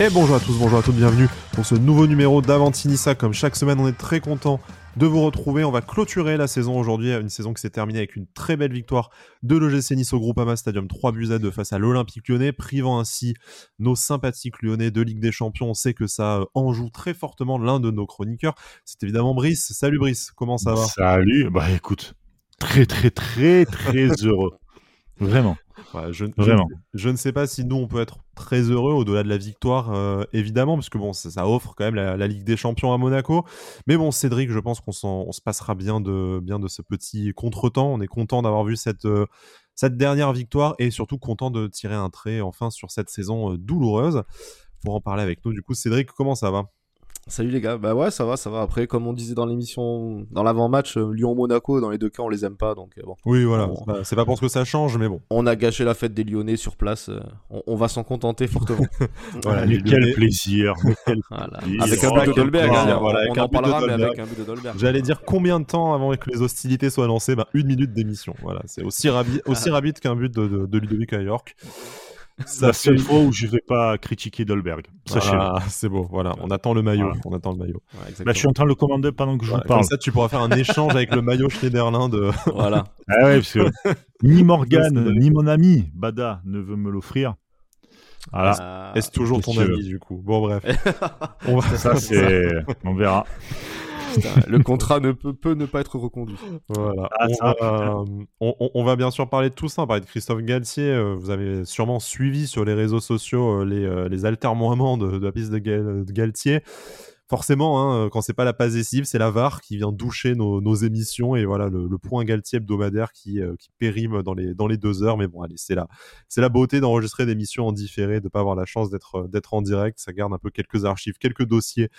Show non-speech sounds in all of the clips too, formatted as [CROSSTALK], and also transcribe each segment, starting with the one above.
Et bonjour à tous, bonjour à toutes, bienvenue pour ce nouveau numéro d'Avantinissa. Comme chaque semaine, on est très content de vous retrouver. On va clôturer la saison aujourd'hui, une saison qui s'est terminée avec une très belle victoire de l'OGC Nice au Groupama Stadium 3 buts à 2 face à l'Olympique lyonnais, privant ainsi nos sympathiques lyonnais de Ligue des Champions. On sait que ça en joue très fortement l'un de nos chroniqueurs. C'est évidemment Brice. Salut Brice, comment ça va? Salut, bah écoute, très très très très [LAUGHS] heureux. Vraiment je, Vraiment. Je, ne sais pas si nous on peut être très heureux au-delà de la victoire, euh, évidemment, parce que bon, ça, offre quand même la, Ligue des Champions à Monaco. Mais bon, Cédric, je pense qu'on se passera bien de, bien de ce petit contretemps. On est content d'avoir vu cette, euh, cette dernière victoire et surtout content de tirer un trait enfin sur cette saison euh, douloureuse. Pour en parler avec nous, du coup, Cédric, comment ça va? Salut les gars, bah ouais ça va, ça va. Après, comme on disait dans l'émission, dans l'avant-match, euh, Lyon-Monaco, dans les deux cas on les aime pas, donc euh, bon. Oui voilà, c'est pas pour ce que ça change, mais bon. On a gâché la fête des Lyonnais sur place, euh, on, va s'en contenter fortement. voilà, quel plaisir, Avec un but de Dolberg, hein, on, en parlera, mais avec un but de Dolberg. J'allais dire combien de temps avant que les hostilités soient lancées? Bah, Une minute d'émission, voilà, c'est aussi, aussi rapide qu'un but de, de, de Ludovic à York. C'est la seule fois où je vais pas critiquer Dolberg. Ah, c'est beau. Voilà, on attend le maillot. On attend le maillot. Là, je suis en train de le commander pendant que je vous parle. Comme ça, tu pourras faire un échange avec le maillot Schneiderlin de. Voilà. [LAUGHS] Ah ouais, parce que [LAUGHS] ni Morgan, ni mon ami Bada ne veut me l'offrir. Voilà. Est-ce toujours ton ami du coup? Bon bref. [LAUGHS] on Ça c'est, on verra le contrat ne peut, peut, ne pas être reconduit. Voilà. Ah, on, va, bien sûr parler de tout ça. On va parler de Christophe Galtier. Euh, vous avez sûrement suivi sur les réseaux sociaux euh, les, euh, les altermoiements de, de la piste de, de Galtier forcément, hein, quand c'est pas la passe c'est la VAR qui vient doucher nos, émissions et voilà le, point Galtier hebdomadaire qui, qui périme dans les, deux heures. Mais bon, allez, c'est la, c'est la beauté d'enregistrer des émissions en différé, de pas avoir la chance d'être, d'être en direct. Ça garde un peu quelques archives, quelques dossiers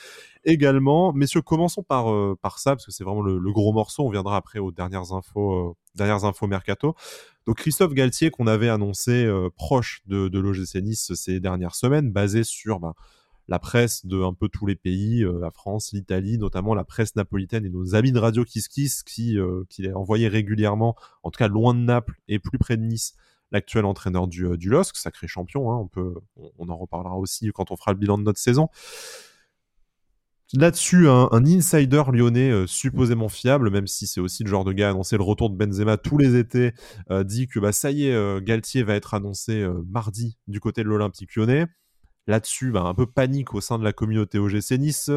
également. Messieurs, commençons par, euh, ça, parce que c'est vraiment le, gros morceau. On viendra après aux dernières infos, euh, dernières infos mercato. Donc Christophe Galtier, qu'on avait annoncé euh, proche de, de l'OGC Nice ces dernières semaines, basé sur ben, la presse de un peu tous les pays, la France, l'Italie, notamment la presse napolitaine et nos amis de Radio Kiss Kiss qui, qui envoyé régulièrement, en tout cas loin de Naples et plus près de Nice, l'actuel entraîneur du, du LOSC, sacré champion, hein, on, en reparlera aussi quand on fera le bilan de notre saison. Là-dessus, un, insider lyonnais euh, supposément fiable, même si c'est aussi le genre de gars à annoncer le retour de Benzema tous les étés, euh, dit que bah, ça y est, euh, Galtier va être annoncé mardi du côté de l'Olympique lyonnais. Là-dessus, bah, un peu panique au sein de la communauté OGC Nice,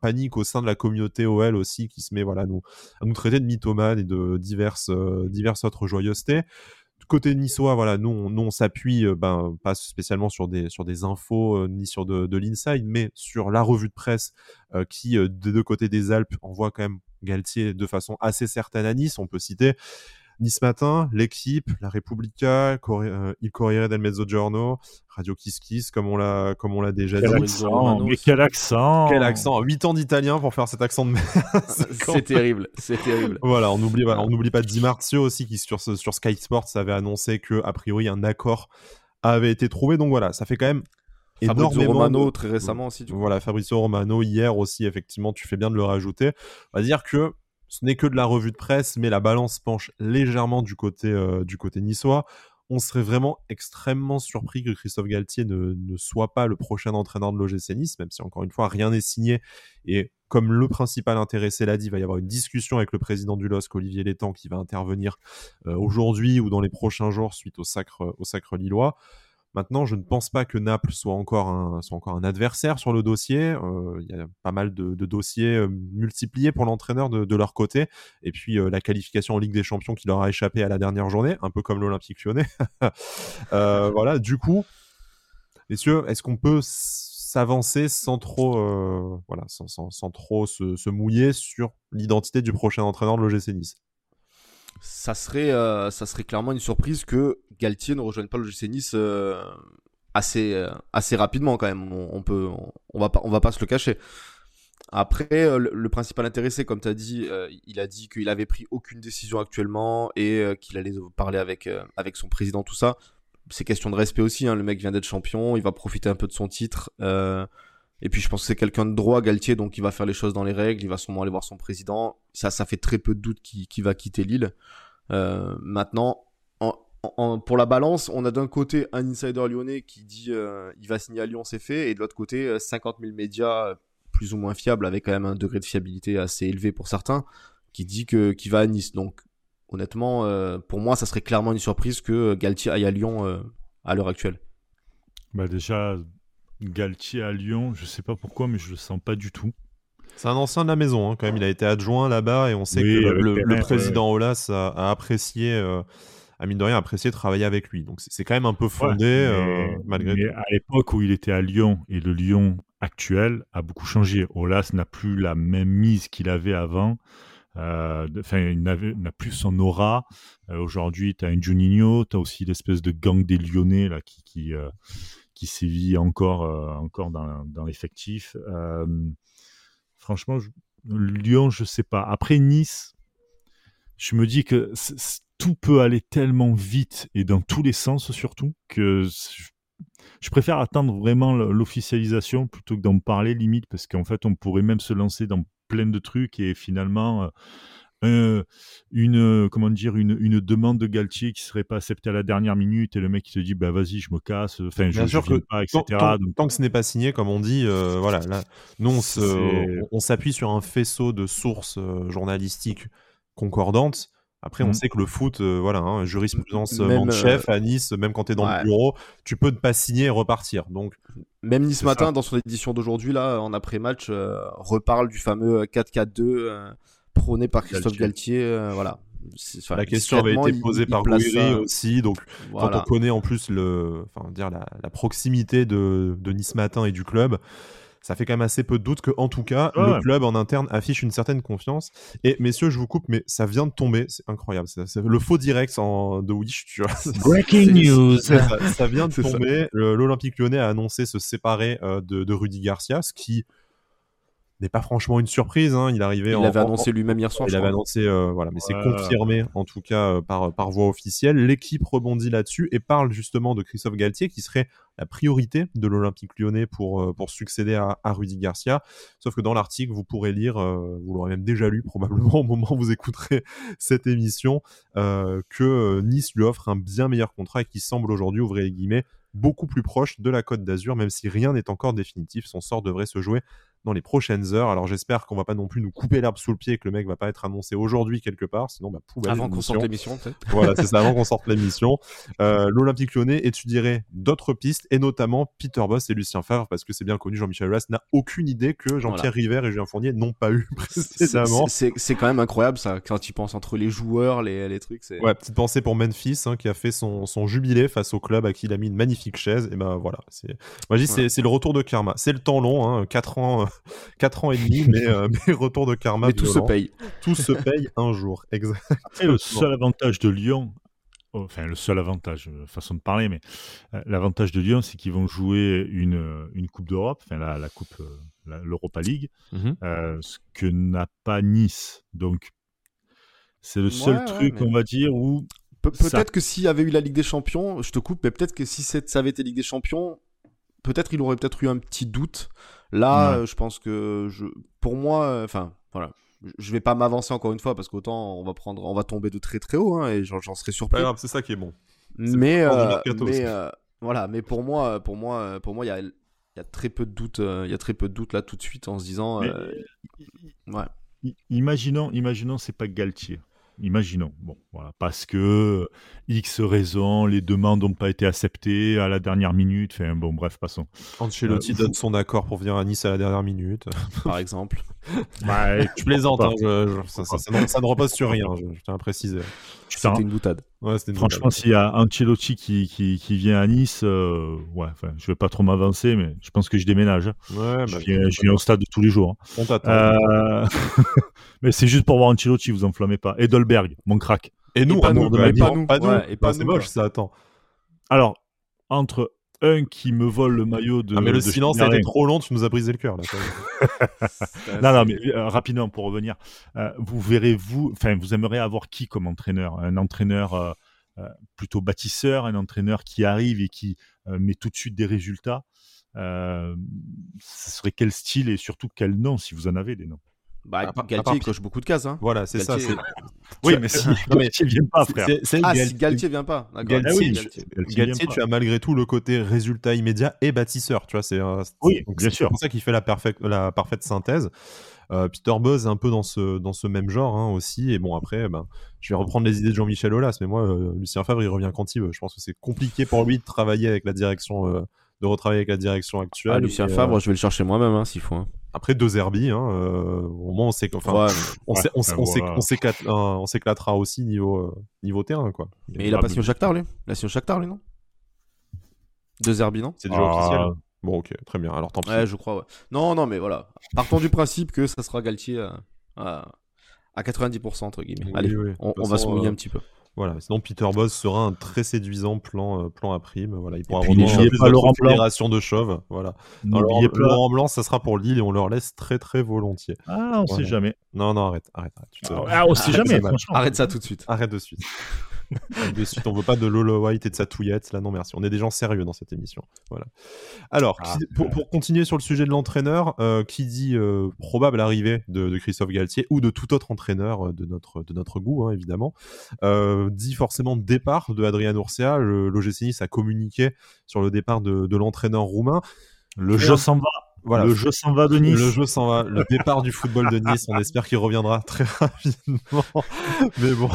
panique au sein de la communauté OL aussi, qui se met voilà, nous, à nous traiter de mythomanes et de diverses, diverses autres joyeusetés côté niçois, voilà, nous, on, on s'appuie euh, ben, pas spécialement sur des, sur des infos euh, ni sur de, de l'inside, mais sur la revue de presse euh, qui, des deux côtés des Alpes, envoie quand même Galtier de façon assez certaine à Nice. On peut citer Nice Matin, l'équipe, la Repubblica, euh, Il Corriere del Mezzogiorno, Radio Kiss Kiss, comme on l'a, comme on l'a déjà quel Accent, mais quel accent Quel accent 8 ans d'italien pour faire cet accent de merde. [LAUGHS] [LAUGHS] c'est terrible, c'est terrible. Voilà, on n'oublie on n'oublie pas Di Marzio aussi qui sur, sur Sky Sports avait annoncé que a priori un accord avait été trouvé. Donc voilà, ça fait quand même Fabrizio Romano très récemment aussi. Voilà, Fabrizio Romano hier aussi, effectivement, tu fais bien de le rajouter. On va dire que ce n'est que de la revue de presse, mais la balance penche légèrement du côté, euh, du côté niçois. On serait vraiment extrêmement surpris que Christophe Galtier ne, soit pas le prochain entraîneur de l'OGC Nice, même si encore une fois rien n'est signé. Et comme le principal intéressé l'a dit, il va y avoir une discussion avec le président du LOSC, Olivier Létang, qui va intervenir euh, aujourd'hui ou dans les prochains jours suite au sacre lillois. Maintenant, je ne pense pas que Naples soit encore un, adversaire sur le dossier. Euh, il y a pas mal de, dossiers euh, multipliés pour l'entraîneur de, leur côté. Et puis euh, la qualification en Ligue des Champions qui leur a échappé à la dernière journée, un peu comme l'Olympique lyonnais. [LAUGHS] voilà, du coup, messieurs, est-ce qu'on peut s'avancer sans trop, voilà, sans, trop se, se mouiller sur l'identité du prochain entraîneur de l'OGC Nice? Ça serait, euh, ça serait clairement une surprise que Galtier ne rejoigne pas le GC Nice euh, assez, euh, assez rapidement quand même. On, peut, on, va pas, on va pas se le cacher. Après, le, principal intéressé, comme tu as dit, il a dit qu'il avait pris aucune décision actuellement et qu'il allait parler avec, avec son président, tout ça. C'est question de respect aussi. Hein. Le mec vient d'être champion, il va profiter un peu de son titre. Et puis je pense que c'est quelqu'un de droit, Galtier, donc il va faire les choses dans les règles, il va sûrement aller voir son président. Ça, ça fait très peu de doute qu'il va quitter l'île. Euh, maintenant, pour la balance, on a d'un côté un insider lyonnais qui dit euh, il va signer à Lyon, c'est fait, et de l'autre côté 50 000 médias plus ou moins fiables avec quand même un degré de fiabilité assez élevé pour certains qui dit que qu'il va à Nice. Donc honnêtement, pour moi, ça serait clairement une surprise que Galtier aille à Lyon à l'heure actuelle. Bah déjà, Galtier à Lyon, je sais pas pourquoi, mais je le sens pas du tout. C'est un ancien de la maison, hein, quand même. Il a été adjoint là-bas et on sait que le, président Olas a, apprécié, euh, a mine de rien, apprécié travailler avec lui. Donc c'est quand même un peu fondé, euh, malgré mais À l'époque où il était à Lyon et le Lyon actuel a beaucoup changé. Olas n'a plus la même mise qu'il avait avant. Euh, enfin, il n'a plus son aura. Aujourd'hui, tu as un Juninho, tu as aussi l'espèce de gang des Lyonnais là, qui, qui, qui sévit encore, encore dans, l'effectif. Franchement, Lyon, je sais pas. Après Nice, je me dis que tout peut aller tellement vite et dans tous les sens surtout que je préfère attendre vraiment l'officialisation plutôt que d'en parler limite parce qu'en fait on pourrait même se lancer dans plein de trucs et finalement euh, une comment dire une, une, demande de Galtier qui serait pas acceptée à la dernière minute et le mec qui se dit bah vas-y je me casse enfin je, sûr pas etc tant, que ce n'est pas signé comme on dit euh, voilà là nous on s'appuie sur un faisceau de sources euh, journalistiques concordantes après, on mmh. sait que le foot, euh, voilà, hein, jurisprudence même, chef à Nice, même quand tu es dans le bureau, tu peux ne pas signer et repartir. Donc, même Nice matin, dans son édition d'aujourd'hui, là, en après-match, reparle du fameux 4-4-2 prôné par Christophe Galtier. Euh, voilà. la question avait été posée par Gouiri aussi, donc quand on connaît en plus le, enfin, dire la, proximité de, de, Nice Matin et du club, ça fait quand même assez peu de doute que, en tout cas, le club en interne affiche une certaine confiance. Et messieurs, je vous coupe, mais ça vient de tomber, c'est incroyable. C'est le faux direct en, de Wish, tu vois. Breaking news. Ça, vient de tomber. L'Olympique Lyonnais a annoncé se séparer euh, de, de Rudy Garcia, ce qui n'est pas franchement une surprise. Hein. Il arrivait. Il l'avait annoncé lui-même hier soir. Il avait annoncé, euh, voilà, mais c'est confirmé en tout cas euh, par par voie officielle. L'équipe rebondit là-dessus et parle justement de Christophe Galtier qui serait la priorité de l'Olympique Lyonnais pour euh, pour succéder à, à, Rudy Garcia. Sauf que dans l'article, vous pourrez lire, vous l'aurez même déjà lu [LAUGHS] probablement au moment où vous écouterez cette émission, que Nice lui offre un bien meilleur contrat et qui semble aujourd'hui ouvrir les guillemets beaucoup plus proche de la Côte d'Azur, même si rien n'est encore définitif. Son sort devrait se jouer dans les prochaines heures. Alors j'espère qu'on va pas non plus nous couper l'herbe sous le pied que le mec va pas être annoncé aujourd'hui quelque part, sinon bah poubelle. Avant qu'on sorte l'émission. [LAUGHS] Voilà, c'est ça, avant qu'on sorte l'émission. Euh, L'Olympique Lyonnais étudierait d'autres pistes et notamment Peter Boss et Lucien Favre parce que c'est bien connu, Jean-Michel Aulas n'a aucune idée que Jean-Pierre River et Julien Fournier n'ont pas eu [LAUGHS] précédemment. C'est quand même incroyable ça quand tu penses entre les joueurs, les, les trucs. Ouais, petite pensée pour Memphis hein, qui a fait son, son, jubilé face au club à qui il a mis une magnifique chaise et ben voilà. Moi je dis c'est le retour de karma. C'est le temps long, hein, 4 ans, [LAUGHS] 4 ans et demi, mais, euh, [LAUGHS] mais retour de karma. Mais tout se paye. Tout se paye un jour, exact. [LAUGHS] Et le seul avantage de Lyon, oh, enfin le seul avantage, euh, façon de parler, mais euh, l'avantage de Lyon, c'est qu'ils vont jouer une, une Coupe d'Europe, enfin la, la Coupe, l'Europa League, mhm. ce que n'a pas Nice. Donc c'est le seul truc, on va dire, où peut-être que s'il y avait eu la Ligue des Champions, je te coupe, mais peut-être que si ça avait été Ligue des Champions, peut-être il aurait peut-être eu un petit doute. Là, euh, je pense que je, pour moi, euh, enfin, voilà, je vais pas m'avancer encore une fois parce qu'autant on va prendre, on va tomber de très très haut hein, et j'en serais surpris. c'est ça qui est bon. mais, euh, mais voilà, mais pour moi, pour moi, pour moi, il y a, y a très peu de doute, il y a très peu de doute là tout de suite en se disant, ouais. Imaginons, imaginons, c'est pas Galtier. Imaginons. Bon, voilà, parce que X raisons, les demandes n'ont pas été acceptées à la dernière minute. Enfin, bon, bref, passons. Ancelotti euh, donne son accord pour venir à Nice à la dernière minute, [LAUGHS] par exemple. [LAUGHS] Bah, je plaisante, hein, ça, ne repose sur rien, je, tiens à préciser. C'était une boutade. Franchement, s'il y a Ancelotti qui, qui, qui, vient à Nice, euh, ouais, je vais pas trop m'avancer, mais je pense que je déménage. Ouais, je, bah, viens, je, viens, au stade tous les jours. Hein. On euh... [LAUGHS] mais c'est juste pour voir Ancelotti, vous enflammez pas. Edelberg, mon crack. Et nous, et pas, nous, pas, nous, pas nous, et pas nous. C'est moche ça, attends. Alors, entre un qui me vole le maillot de. Ah, mais le silence a été trop long, tu nous as brisé le cœur. [LAUGHS] non, non, mais euh, rapidement pour revenir, euh, vous verrez, vous, enfin, vous aimeriez avoir qui comme entraîneur? Un entraîneur euh, plutôt bâtisseur, un entraîneur qui arrive et qui met tout de suite des résultats. ce serait quel style et surtout quel nom si vous en avez des noms? Bah, À part- Galtier, part- il coche beaucoup de cases. Hein. Voilà, c'est ça. Galtier- c'est- Oui, mais si Galtier vient pas, frère. c'est- c'est Ah, Gal- si Galtier vient pas. D'accord. Galtier, Ah oui, tu- Galtier. Galtier Galtier, tu as malgré tout le côté résultat immédiat et bâtisseur, tu vois. C'est Oui, donc bien c'est sûr. pour ça qu'il fait la, perfecte- la parfaite synthèse. Euh, Peter Buzz est un peu dans ce, dans ce même genre hein, aussi. Et bon, après, ben, je vais reprendre les idées de Jean-Michel Aulas, mais moi, euh, Lucien Favre, il revient quand il veut. Je pense que c'est compliqué pour lui de travailler avec la direction, euh, de retravailler avec la direction actuelle. Ah, Lucien Mais, euh, Favre, je vais le chercher moi-même hein, s'il faut. hein. après deux Herbie, hein, euh, au moins on sait qu'enfin, Ouais, on, Ouais, on, sait- on, sait- voilà. on s'éclate- on s'éclatera aussi niveau, euh, niveau terrain, quoi. mais il a pas signé au Shakhtar, lui Il a signé au Shakhtar, lui, non? De Zerbi, non? C'est déjà Ah. officiel. Bon, ok, très bien. Alors tant pis. Ouais, je crois, ouais. Non, non, mais voilà. Partons du principe que ça sera Galtier à, à, à 90%, entre guillemets. Oui, Allez, oui. On, on va se mouiller euh, un petit peu. Voilà, sinon Peter Boss sera un très séduisant plan, euh, plan à prime. Voilà, il pourra plus pas Laurent Blanc. de chauves. Voilà. Non, Laurent, N'oubliez pas. Laurent Blanc, ça sera pour Lille et on leur laisse très très volontiers. Ah, on Voilà. sait jamais. Non, non, arrête, arrête, arrête. Tu te- Ah, on sait [LAUGHS] Arrête, jamais, franchement. Arrête ça tout de suite. Arrête de suite. [LAUGHS] De suite, on veut pas de Lolo White et de sa touillette. Là, non, merci. On est des gens sérieux dans cette émission. Voilà. Alors, Ah. qui- pour, pour continuer sur le sujet de l'entraîneur, euh, qui dit euh, probable arrivée de, de Christophe Galtier ou de tout autre entraîneur euh, de notre, de notre goût, hein, évidemment, euh, dit forcément départ de Adrian Urcia. L'OGC Nice a communiqué sur le départ de, de l'entraîneur roumain. Le jeu s'en va. Voilà, Le jeu s'en va de Nice. le jeu s'en va. Le départ du football de Nice, on espère qu'il reviendra très rapidement. [LAUGHS] Mais bon.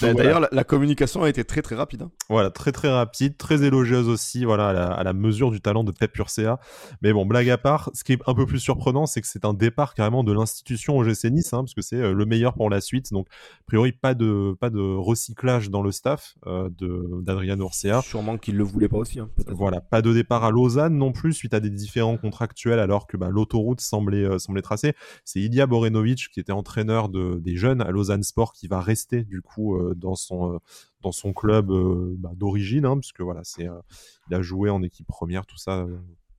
Voilà. D'ailleurs, la, la communication a été très très rapide. hein. Voilà, très très rapide, très élogieuse aussi, voilà, à la, à la mesure du talent de Pep Urcea. Mais bon, blague à part, ce qui est un peu plus surprenant, c'est que c'est un départ carrément de l'institution OGC Nice, hein, parce que c'est euh, le meilleur pour la suite. Donc, a priori, pas de, pas de recyclage dans le staff euh, de- d'Adrian Urcea. Sûrement qu'il le voulait pas aussi. hein. Voilà, pas de départ à Lausanne non plus suite à des différents contractuels alors que bah, l'autoroute semblait, euh, tracée. C'est Ilya Borenovic qui était entraîneur de, des jeunes à Lausanne Sport qui va rester du coup euh, dans son euh, dans son club euh, bah, d'origine, hein, parce que voilà, c'est il a joué en équipe première, tout ça.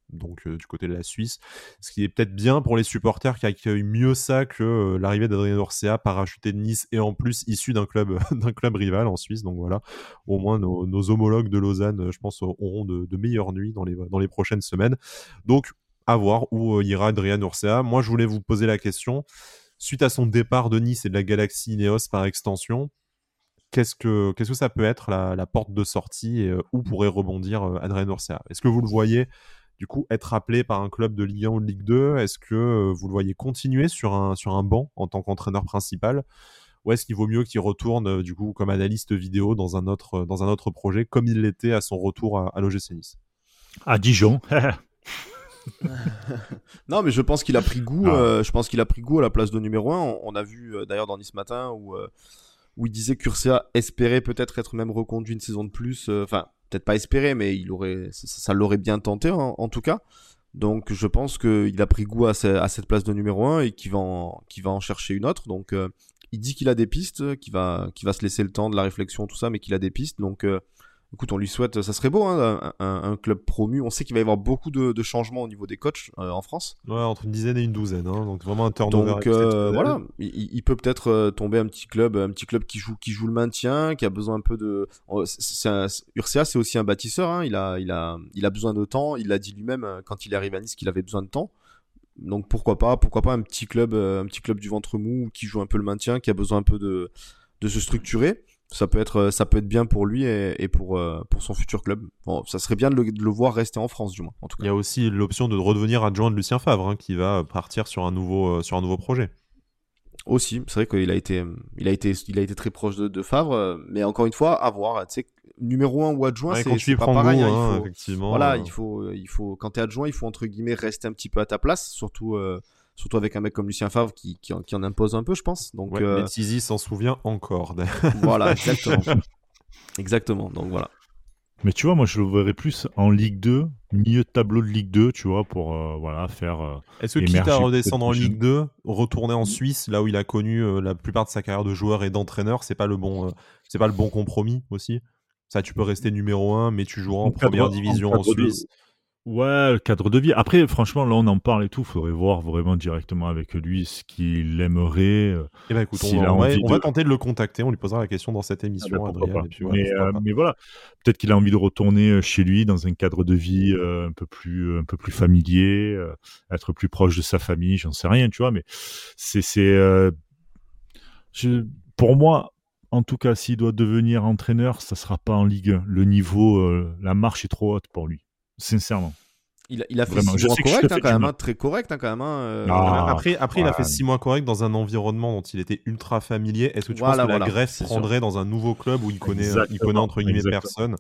donc du côté de la Suisse, ce qui est peut-être bien pour les supporters qui accueillent mieux ça que l'arrivée d'Adrien Orcea, parachuté de Nice et en plus issu d'un club [LAUGHS] rival en Suisse. Donc voilà, au moins nos, homologues de Lausanne, je pense, auront de, de meilleures nuits dans les, dans les prochaines semaines. Donc, à voir où euh, ira Adrien Urcea. Moi, je voulais vous poser la question. Suite à son départ de Nice et de la Galaxie Ineos par extension, qu'est-ce que, que ça peut être la, porte de sortie et euh, où pourrait rebondir euh, Adrien Urcea Est-ce que vous le voyez du coup être appelé par un club de Ligue 1 ou de Ligue 2 Est-ce que vous le voyez continuer sur un, sur un banc en tant qu'entraîneur principal? Ou est-ce qu'il vaut mieux qu'il retourne du coup comme analyste vidéo dans un autre, dans un autre projet comme il l'était à son retour à, à l'OGC Nice? À Dijon. [LAUGHS] [LAUGHS] Non, mais je pense qu'il a pris goût. Ah. euh, je pense qu'il a pris goût à la place de numéro 1. On, on a vu euh, d'ailleurs dans Nice matin où euh, où il disait qu'Urcea espérait peut-être être même reconduit une saison de plus. Enfin, peut-être pas espérer, mais il aurait, ça, ça l'aurait bien tenté en, en tout cas. Donc, je pense qu'il a pris goût à, ce- à cette place de numéro 1 et qu'il va en, qu'il va en chercher une autre. Donc, il dit qu'il a des pistes, qu'il va, qu'il va se laisser le temps de la réflexion, tout ça, mais qu'il a des pistes. Donc, écoute, on lui souhaite, ça serait beau, hein, un, club promu. On sait qu'il va y avoir beaucoup de, de changements au niveau des coachs euh, en France. Ouais, entre une dizaine et une douzaine, hein, donc vraiment un turnover. Donc euh, voilà, il, il peut peut-être euh, tomber un petit club, un petit club qui joue, qui joue le maintien, qui a besoin un peu de. oh, un- Urcea, c'est aussi un bâtisseur. hein, Il a, il a, il a besoin de temps. Il l'a dit lui-même quand il est arrivé à Nice qu'il avait besoin de temps. Donc pourquoi pas, pourquoi pas un petit club, un petit club du ventre mou qui joue un peu le maintien, qui a besoin un peu de, de se structurer. Ça peut être, euh, ça peut être bien pour lui et, et pour, euh, pour son futur club. Bon, ça serait bien de le, de le voir rester en France du moins, en tout Il cas. y a aussi l'option de redevenir adjoint de Lucien Favre, hein, qui va partir sur un nouveau, euh, sur un nouveau projet. Aussi, c'est vrai qu'il a été, il a été, il a été très proche de, de Favre, mais encore une fois, à voir. Tu sais, numéro 1 ou adjoint, Ouais, c'est pas pareil. goût, hein, hein, il faut, effectivement. voilà, euh, il faut, il faut, quand t'es adjoint, il faut entre guillemets rester un petit peu à ta place, surtout, surtout avec un mec comme Lucien Favre qui, qui, en, qui en impose un peu, je pense. Donc ouais, euh, mais Tizi s'en souvient encore. [LAUGHS] voilà, exactement, exactement. Donc voilà. Mais tu vois, moi, je le verrais plus en Ligue 2, milieu de tableau de Ligue 2, tu vois, pour euh, voilà, faire. euh, Est-ce que quitte à redescendre en Ligue 2, retourner en Suisse, là où il a connu euh, la plupart de sa carrière de joueur et d'entraîneur, c'est pas le bon, euh, c'est pas le bon compromis aussi? Ça, tu peux rester numéro 1, mais tu joueras en première division en, Suisse. Ouais, le cadre de vie. Après, franchement, là, on en parle et tout. Faudrait voir vraiment directement avec lui ce qu'il aimerait. Euh, eh ben, écoute, on, va, on va, tenter de le contacter. On lui posera la question dans cette émission, ah ben, Adrien, mais, euh, mais, voilà, peut-être qu'il a envie de retourner euh, chez lui dans un cadre de vie un peu plus, un peu plus familier, être plus proche de sa famille. J'en sais rien, tu vois. Mais c'est, c'est, pour moi, en tout cas, s'il doit devenir entraîneur, ça sera pas en Ligue 1. Le niveau, la marche est trop haute pour lui sincèrement. Il a, il a fait six mois correct, hein, quand même, hein, très correct hein, quand même. Euh, après, après il a fait six mois correct dans un environnement dont il était ultra familier. Est-ce que tu penses que la greffe prendrait dans un nouveau club où il connaît, il connaît entre guillemets personne?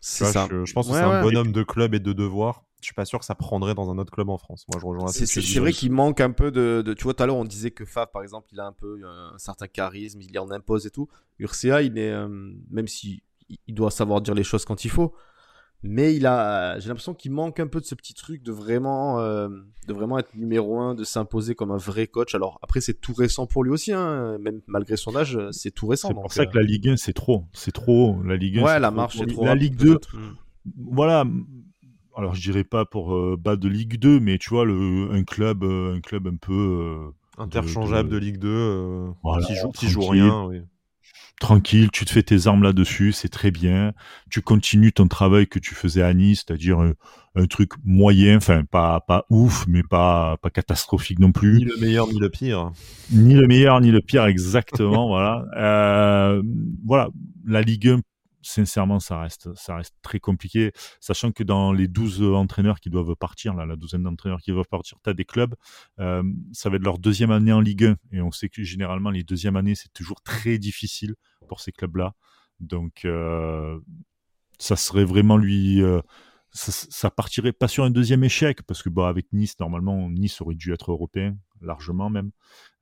C'est ça. Je, pense que c'est un bonhomme de club et de devoir. Je suis pas sûr que ça prendrait dans un autre club en France. Moi, je rejoins. C'est vrai qu'il manque un peu de, Tu vois, tout à l'heure, on disait que Fav, par exemple, il a un peu euh, un certain charisme, il en impose et tout. Urcia, il est, euh, même si il doit savoir dire les choses quand il faut, mais il a j'ai l'impression qu'il manque un peu de ce petit truc de vraiment euh, de vraiment être numéro un de s'imposer comme un vrai coach. Alors après c'est tout récent pour lui aussi hein. même malgré son âge c'est tout récent c'est pour ça que la Ligue 1 c'est trop. C'est trop la Ligue 1 ouais la marche est trop la Ligue 2 voilà. Alors je dirais pas pour euh, bas de Ligue 2 mais tu vois le un club euh, un club un peu interchangeable de, Ligue 2 qui joue qui joue rien oui tranquille, tu te fais tes armes là-dessus, c'est très bien. Tu continues ton travail que tu faisais à Nice, c'est-à-dire un, truc moyen, enfin pas pas ouf, mais pas pas catastrophique non plus. Ni le meilleur ni le pire. Ni le meilleur ni le pire, exactement. [LAUGHS] voilà. Euh, voilà, la Ligue 1 sincèrement, ça reste, ça reste très compliqué, sachant que dans les 12 entraîneurs qui doivent partir, là, la douzaine d'entraîneurs qui doivent partir, tu as des clubs, euh, ça va être leur deuxième année en Ligue 1, et on sait que généralement, les deuxièmes années, c'est toujours très difficile pour ces clubs-là. Donc, euh, ça serait vraiment lui... Euh, ça, partirait pas sur un deuxième échec, parce que bah, avec Nice, normalement, Nice aurait dû être européen, largement même.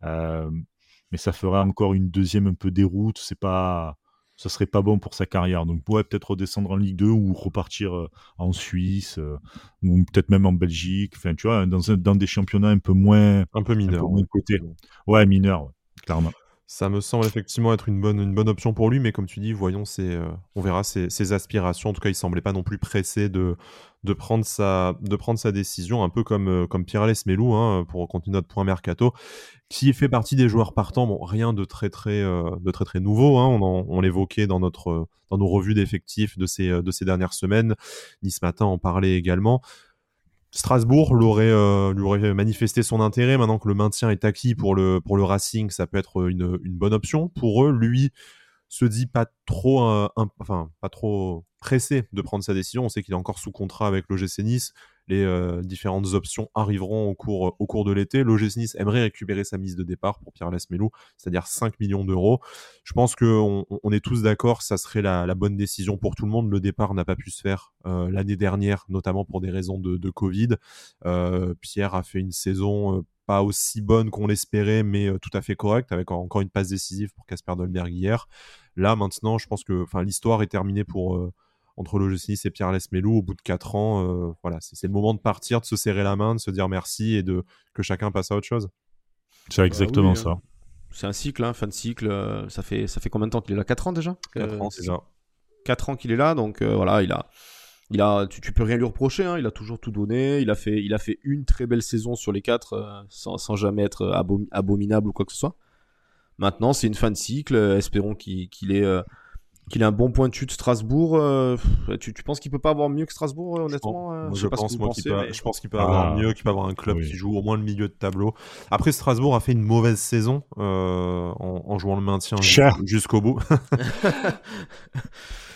mais ça ferait encore une deuxième un peu déroute. C'est pas ça serait pas bon pour sa carrière. Donc, ouais, peut-être redescendre en Ligue 2 ou repartir euh, en Suisse euh, ou peut-être même en Belgique. Enfin, tu vois, dans, dans des championnats un peu moins. Un peu mineurs. Ouais. côté. Ouais, mineurs, clairement. Ça me semble effectivement être une bonne, une bonne option pour lui, mais comme tu dis, voyons, euh, on verra ses, aspirations. En tout cas, il semblait pas non plus pressé de, de, prendre, sa, de prendre sa décision, un peu comme, comme Pierre Melou, hein, pour continuer notre point mercato qui fait partie des joueurs partants. Bon, rien de très très euh, de très très nouveau. Hein. On, l'évoquait dans notre dans nos revues d'effectifs de ces de ces dernières semaines. Nice matin en parlait également. Strasbourg l'aurait euh, lui aurait manifesté son intérêt. Maintenant que le maintien est acquis pour le le Racing, ça peut être une, une bonne option pour eux. Lui se dit pas trop enfin pas trop pressé de prendre sa décision. On sait qu'il est encore sous contrat avec l'OGC Nice les euh, différentes options arriveront au cours, au cours de l'été. L'OGC Nice aimerait récupérer sa mise de départ pour Pierre Lesmelou, c'est-à-dire 5 millions d'euros. Je pense qu'on on est tous d'accord, ça serait la, bonne décision pour tout le monde. Le départ n'a pas pu se faire euh, l'année dernière, notamment pour des raisons de, Covid. Euh, Pierre a fait une saison pas aussi bonne qu'on l'espérait, mais tout à fait correcte, avec encore une passe décisive pour Casper Dolberg hier. Là, maintenant, je pense que l'histoire est terminée pour entre le Nice et Pierre Lesmelou au bout de 4 ans. Euh, voilà, c'est le moment de partir, de se serrer la main, de se dire merci et de que chacun passe à autre chose. C'est exactement bah ça. Hein. C'est un cycle, hein, fin de cycle. Euh, ça fait, ça fait combien de temps qu'il est là? 4 ans déjà? 4 ans déjà. 4 ans qu'il est là, donc euh, voilà, il a. Il a, tu, peux rien lui reprocher, hein, il a toujours tout donné, il a fait, il a fait une très belle saison sur les quatre sans, sans, jamais être abominable ou quoi que ce soit. Maintenant, c'est une fin de cycle, espérons qu'il est qu'il a un bon point de Strasbourg. Euh, tu, tu, penses qu'il peut pas avoir mieux que Strasbourg, honnêtement Je, pense, moi, qu'il peut, je pense qu'il peut avoir ah. mieux, qu'il peut avoir un club qui joue au moins le milieu de tableau. Après, Strasbourg a fait une mauvaise saison euh, en, jouant le maintien jusqu'au bout.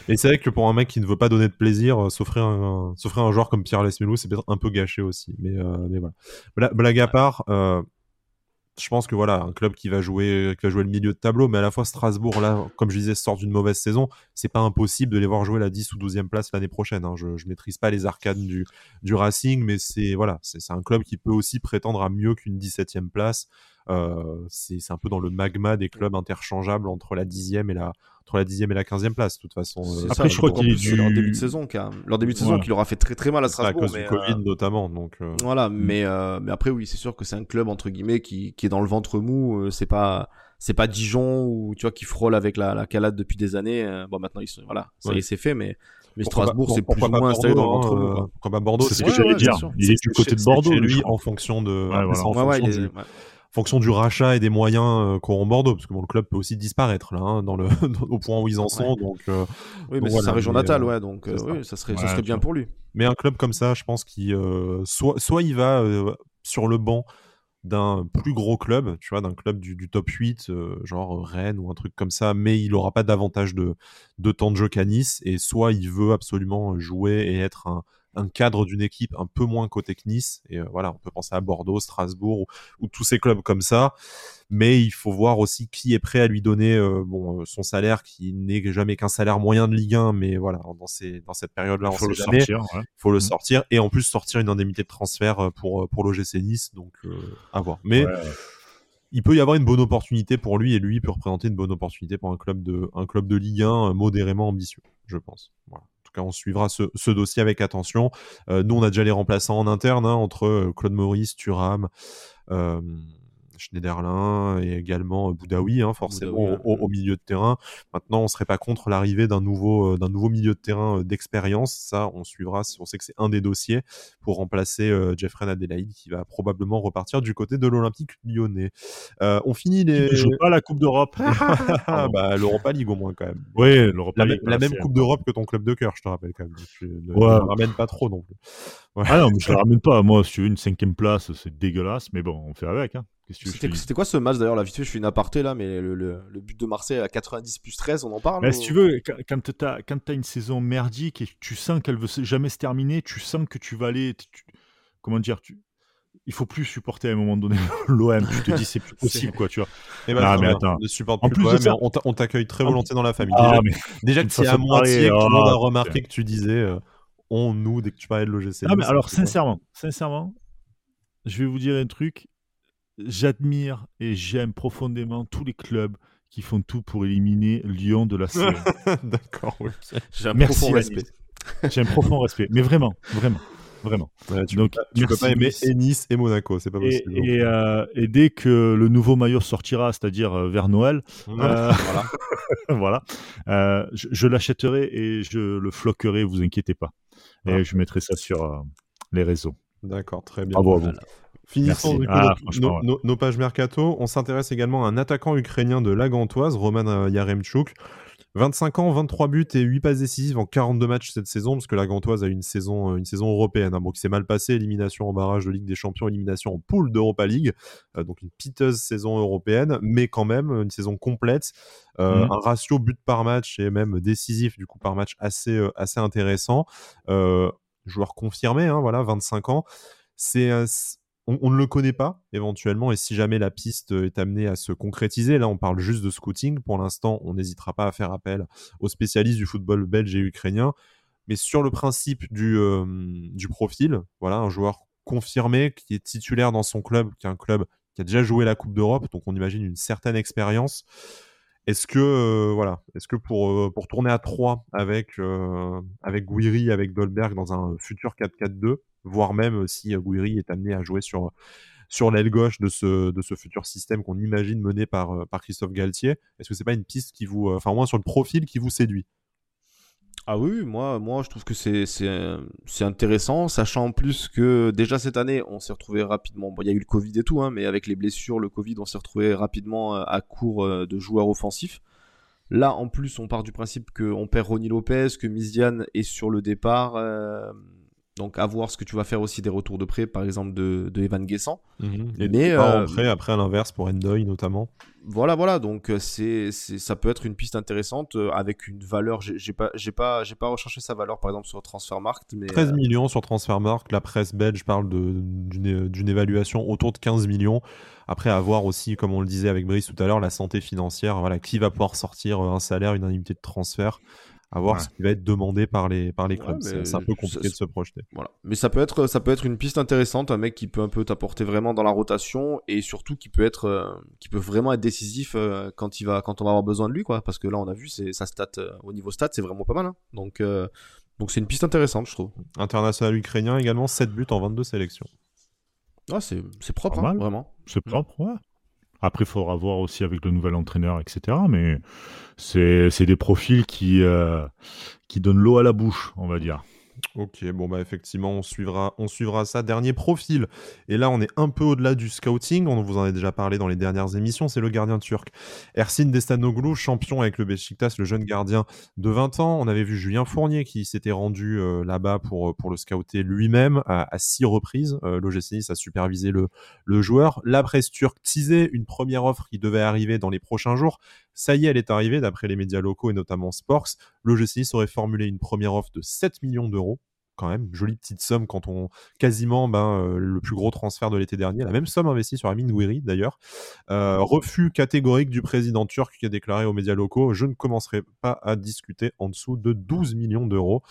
Et c'est vrai que pour un mec qui ne veut pas donner de plaisir, euh, s'offrir un, un, joueur comme Pierre Lesmelou, c'est peut-être un peu gâché aussi. Mais, mais voilà. Blague à part, je pense que voilà, un club qui va jouer, qui va jouer le milieu de tableau, mais à la fois Strasbourg, là, comme je disais, sort d'une mauvaise saison. C'est pas impossible de les voir jouer la 10 ou 12e place l'année prochaine. Hein. Je, je maîtrise pas les arcades du, du Racing, mais c'est voilà, c'est un club qui peut aussi prétendre à mieux qu'une 17e place. Euh, c'est un peu dans le magma des clubs interchangeables entre la 10e et la, entre la 10e et la 15e place, de toute façon. Euh, Après, je crois qu'il est du... leur début de saison, leur début de saison qui leur a fait très très mal à Strasbourg. À cause du Covid euh, notamment. Donc, euh, Voilà, mm. mais, mais après, oui, c'est sûr que c'est un club, entre guillemets, qui, qui est dans le ventre mou. c'est pas c'est pas Dijon ou tu vois qui frôle avec la, la calade depuis des années. euh, bon, maintenant ils sont voilà, ça y est, c'est fait, mais mais Pourquoi Strasbourg c'est plus pourquoi ou pas moins installé dans le Bordeaux, ventre hein, euh, quoi. Pourquoi pas Bordeaux C'est ce que Ouais, j'allais ouais, dire. Il est du côté de Bordeaux. lui en fonction de voilà. en Ouais, ouais, fonction il est- du- ouais. en fonction du rachat et des moyens euh, qu'auront Bordeaux, parce que bon, le club peut aussi disparaître là, hein, dans le, [LAUGHS] au point où ils en sont. Donc, euh, Oui, Donc mais c'est voilà, sa région mais, natale, euh, ouais, donc euh, ça. oui, ça serait, ça Ouais, serait tu bien pour lui. mais un club comme ça, je pense qu'il euh, soit, soit il va euh, sur le banc d'un plus gros club, tu vois, d'un club du, du top 8, euh, genre Rennes ou un truc comme ça, mais il aura pas davantage de, de temps de jeu qu'à Nice, et soit il veut absolument jouer et être un, un cadre d'une équipe un peu moins côté Nice, et euh, voilà, on peut penser à Bordeaux, Strasbourg, ou, ou tous ces clubs comme ça, mais il faut voir aussi qui est prêt à lui donner euh, bon, euh, son salaire, qui n'est jamais qu'un salaire moyen de Ligue 1, mais voilà, dans, ces, dans cette période-là, on Il faut le sait jamais sortir. ouais. faut le Mhm. sortir et en plus sortir une indemnité de transfert pour, pour l'OGC Nice, donc euh, à voir. Mais Ouais, il peut y avoir une bonne opportunité pour lui et lui peut représenter une bonne opportunité pour un club de, un club de Ligue 1 euh, modérément ambitieux, je pense. Voilà. Tout cas, on suivra ce, dossier avec attention. Euh, nous, on a déjà les remplaçants en interne hein, entre euh, Claude Maurice, Thuram. Schneiderlin et également euh, Boudaoui, hein, forcément Boudaoui, au, au milieu de terrain. Maintenant, on serait pas contre l'arrivée d'un nouveau, euh, d'un nouveau milieu de terrain euh, d'expérience. Ça, on suivra. On sait que c'est un des dossiers pour remplacer Jeffrey Adelaide, qui va probablement repartir du côté de l'Olympique Lyonnais. On finit Qui les. ne joue pas la Coupe d'Europe. [LAUGHS] Ah, [LAUGHS] bah, l'Europa League au moins quand même. Oui, l'Europe La, League, même- la même Coupe d'Europe que ton club de cœur, je te rappelle quand même. Tu ne, Ouais. ne ramène pas trop non plus. Ah non, mais je la ramène pas. Moi, si tu veux une cinquième place, c'est dégueulasse. Mais bon, on fait avec. Hein. Qu'est-ce que tu veux que je te C'était quoi ce match d'ailleurs? Là vite fait je fais une aparté là mais le, le, le but de Marseille à 90 plus 13 on en parle Mais ou- si tu veux, quand- quand tu as, quand t'as une saison merdique et que tu sens qu'elle veut jamais se terminer, tu sens que tu vas aller. tu- comment dire tu... Il faut plus supporter à un moment donné [LAUGHS] l'OM. Tu te dis, c'est plus [LAUGHS] possible, quoi, tu vois. Eh ben, Ah, ça mais attends. Ne supporte En plus, ça- on t'a- on t'accueille très volontiers dans la famille. Ah, Déjà- mais Déjà que c'est à moitié que tout le monde a ah, remarqué que tu disais euh, on, nous, dès que tu parlais de l'OGC. Ah, mais Nice, alors, sincèrement, sincèrement, je vais vous dire un truc. J'admire et j'aime profondément tous les clubs qui font tout pour éliminer Lyon de la [LAUGHS] série. D'accord, ok. j'ai un Merci, profond respect J'ai un profond respect. Mais vraiment, vraiment, vraiment. Ouais, tu Donc, peux pas, tu peux merci, pas aimer Nice. et Nice et Monaco, c'est pas Et, possible. et, euh, et dès que le nouveau maillot sortira, c'est-à-dire euh, vers Noël, euh, voilà [LAUGHS] voilà, euh, je, je l'achèterai et je le floquerai, vous inquiétez pas. Et Ah. je mettrai ça sur euh, les réseaux. D'accord, très bien. Bravo à vous. Voilà. Finissons du coup, Ah, ouais. nos- nos pages mercato. On s'intéresse également à un attaquant ukrainien de la Gantoise, Roman euh, Yaremchuk. 25 ans, 23 buts et 8 passes décisives en 42 matchs cette saison, parce que la Gantoise a eu une saison, euh, une saison européenne. Hein, bon, qui s'est mal passée, élimination en barrage de Ligue des Champions, élimination en poule d'Europa League. Euh, donc une piteuse saison européenne, mais quand même une saison complète. Euh, Mhm. Un ratio but par match et même décisif du coup par match assez, euh, assez intéressant. Joueur confirmé, hein, voilà, 25 ans. C'est un- on, ne le connaît pas éventuellement et si jamais la piste est amenée à se concrétiser, là on parle juste de scouting, pour l'instant on n'hésitera pas à faire appel aux spécialistes du football belge et ukrainien, mais sur le principe du, euh, profil, voilà un joueur confirmé qui est titulaire dans son club, qui est un club qui a déjà joué la Coupe d'Europe, donc on imagine une certaine expérience. Est-ce que euh, voilà, pour, euh, pour tourner à 3 avec avec Guiri, avec Dolberg dans un futur 4-4-2, voire même euh, si euh, Guiri est amené à jouer sur sur l'aile gauche de ce de ce futur système qu'on imagine mené par euh, par Christophe Galtier, est-ce que c'est pas une piste qui vous, enfin au moins sur le profil qui vous séduit? Ah oui, moi, moi je trouve que c'est intéressant, sachant en plus que déjà cette année, on s'est retrouvé rapidement. Bon, il y a eu le Covid et tout, hein, mais avec les blessures, le Covid, on s'est retrouvé rapidement à court de joueurs offensifs. Là, en plus, on part du principe qu'on perd Ronny Lopez, que Miziane est sur le départ. Donc, à voir ce que tu vas faire aussi des retours de prêt, par exemple de, de Evan Guessant. Et Mais, pas euh, après à l'inverse pour Endoy notamment. Voilà, voilà. Donc euh, c'est, ça peut être une piste intéressante euh, avec une valeur. J'ai, pas, j'ai pas, j'ai pas recherché sa valeur par exemple sur Transfermarkt, mais 13 euh, millions sur Transfermarkt, la presse belge parle d'une évaluation autour de 15 millions. Après, à voir aussi, comme on le disait avec Brice tout à l'heure, la santé financière. Voilà, qui va pouvoir sortir un salaire, une indemnité de transfert À voir Ouais. ce qui va être demandé par les, par les clubs. c'est un peu compliqué de se projeter. voilà. Mais ça peut être, ça peut être une piste intéressante, un mec qui peut un peu t'apporter vraiment dans la rotation et surtout qui peut être, euh, qui peut vraiment être décisif euh, quand il va, quand on va avoir besoin de lui, quoi. Parce que là, on a vu, c'est sa stat euh, au niveau stat, c'est vraiment pas mal. hein. Donc, euh, donc c'est une piste intéressante, je trouve. International ukrainien également, 7 buts en 22 sélections. Ah, c'est, c'est propre, hein, vraiment. C'est propre, ouais. Après, il faudra voir aussi avec le nouvel entraîneur, etc. Mais c'est des profils qui, euh, qui donnent l'eau à la bouche, on va dire. Ok, bon bah effectivement, on suivra, on suivra ça. Dernier profil, et là on est un peu au-delà du scouting, on vous en a déjà parlé dans les dernières émissions, c'est le gardien turc. Ersin Destanoglu, champion avec le Besiktas, le jeune gardien de 20 ans. On avait vu Julien Fournier qui s'était rendu euh, là-bas pour, pour le scouter lui-même à, six reprises. Euh, L'OGC a supervisé le, le joueur. La presse turque teasait une première offre qui devait arriver dans les prochains jours. Ça y est, elle est arrivée, d'après les médias locaux et notamment Sports. L'OGC Nice aurait formulé une première offre de 7 millions d'euros quand même, jolie petite somme quand on quasiment ben, euh, le plus gros transfert de l'été dernier, la même somme investie sur Amin Gouiri d'ailleurs. Euh, refus catégorique du président turc qui a déclaré aux médias locaux je ne commencerai pas à discuter en dessous de 12 millions d'euros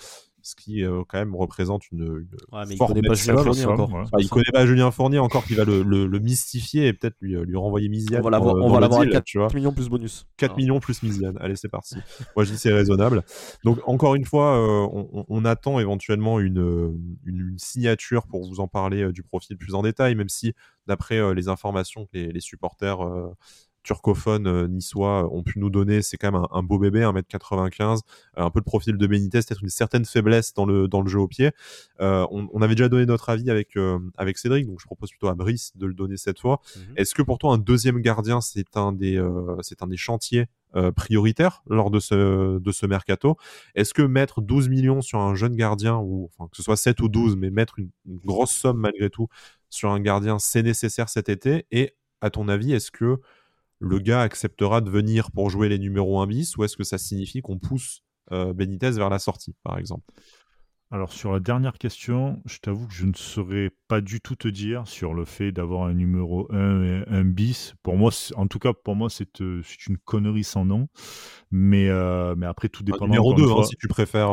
ce qui euh, quand même représente une, une ouais, mais il connaît pas Julien Fournier encore. il connaît pas Julien Fournier encore qui va le, le, mystifier et peut-être lui, lui renvoyer Misiane. On va l'avoir à 4 millions plus bonus. 4 millions plus Misiane. Allez, c'est parti. Moi, je dis c'est raisonnable. Donc, encore une fois, euh, on, on, attend éventuellement une, une, signature pour vous en parler euh, du profil plus en détail, même si, d'après les informations que les, les supporters turcophones euh, niçois ont pu nous donner, c'est quand même un, beau bébé, 1m95, euh, un peu le profil de Benitez, peut-être une certaine faiblesse dans le, dans le jeu au pied. Euh, on, avait déjà donné notre avis avec, avec Cédric, donc je propose plutôt à Brice de le donner cette fois. Mhm. Est-ce que pour toi, un deuxième gardien, c'est un, des, c'est un des chantiers prioritaires lors de ce, de ce mercato? Est-ce que mettre 12 millions sur un jeune gardien, ou enfin, que ce soit 7 ou 12, mais mettre une grosse somme malgré tout sur un gardien, c'est nécessaire cet été? Et à ton avis, est-ce que le gars acceptera de venir pour jouer les numéros 1 bis ou est-ce que ça signifie qu'on pousse euh, Benitez vers la sortie, par exemple? Alors sur la dernière question, je t'avoue que je ne saurais pas du tout te dire sur le fait d'avoir un numéro 1 et un bis. Pour moi, en tout cas, pour moi, c'est euh, une connerie sans nom. Mais, euh, mais après, tout dépend. numéro 2, hein, si tu préfères.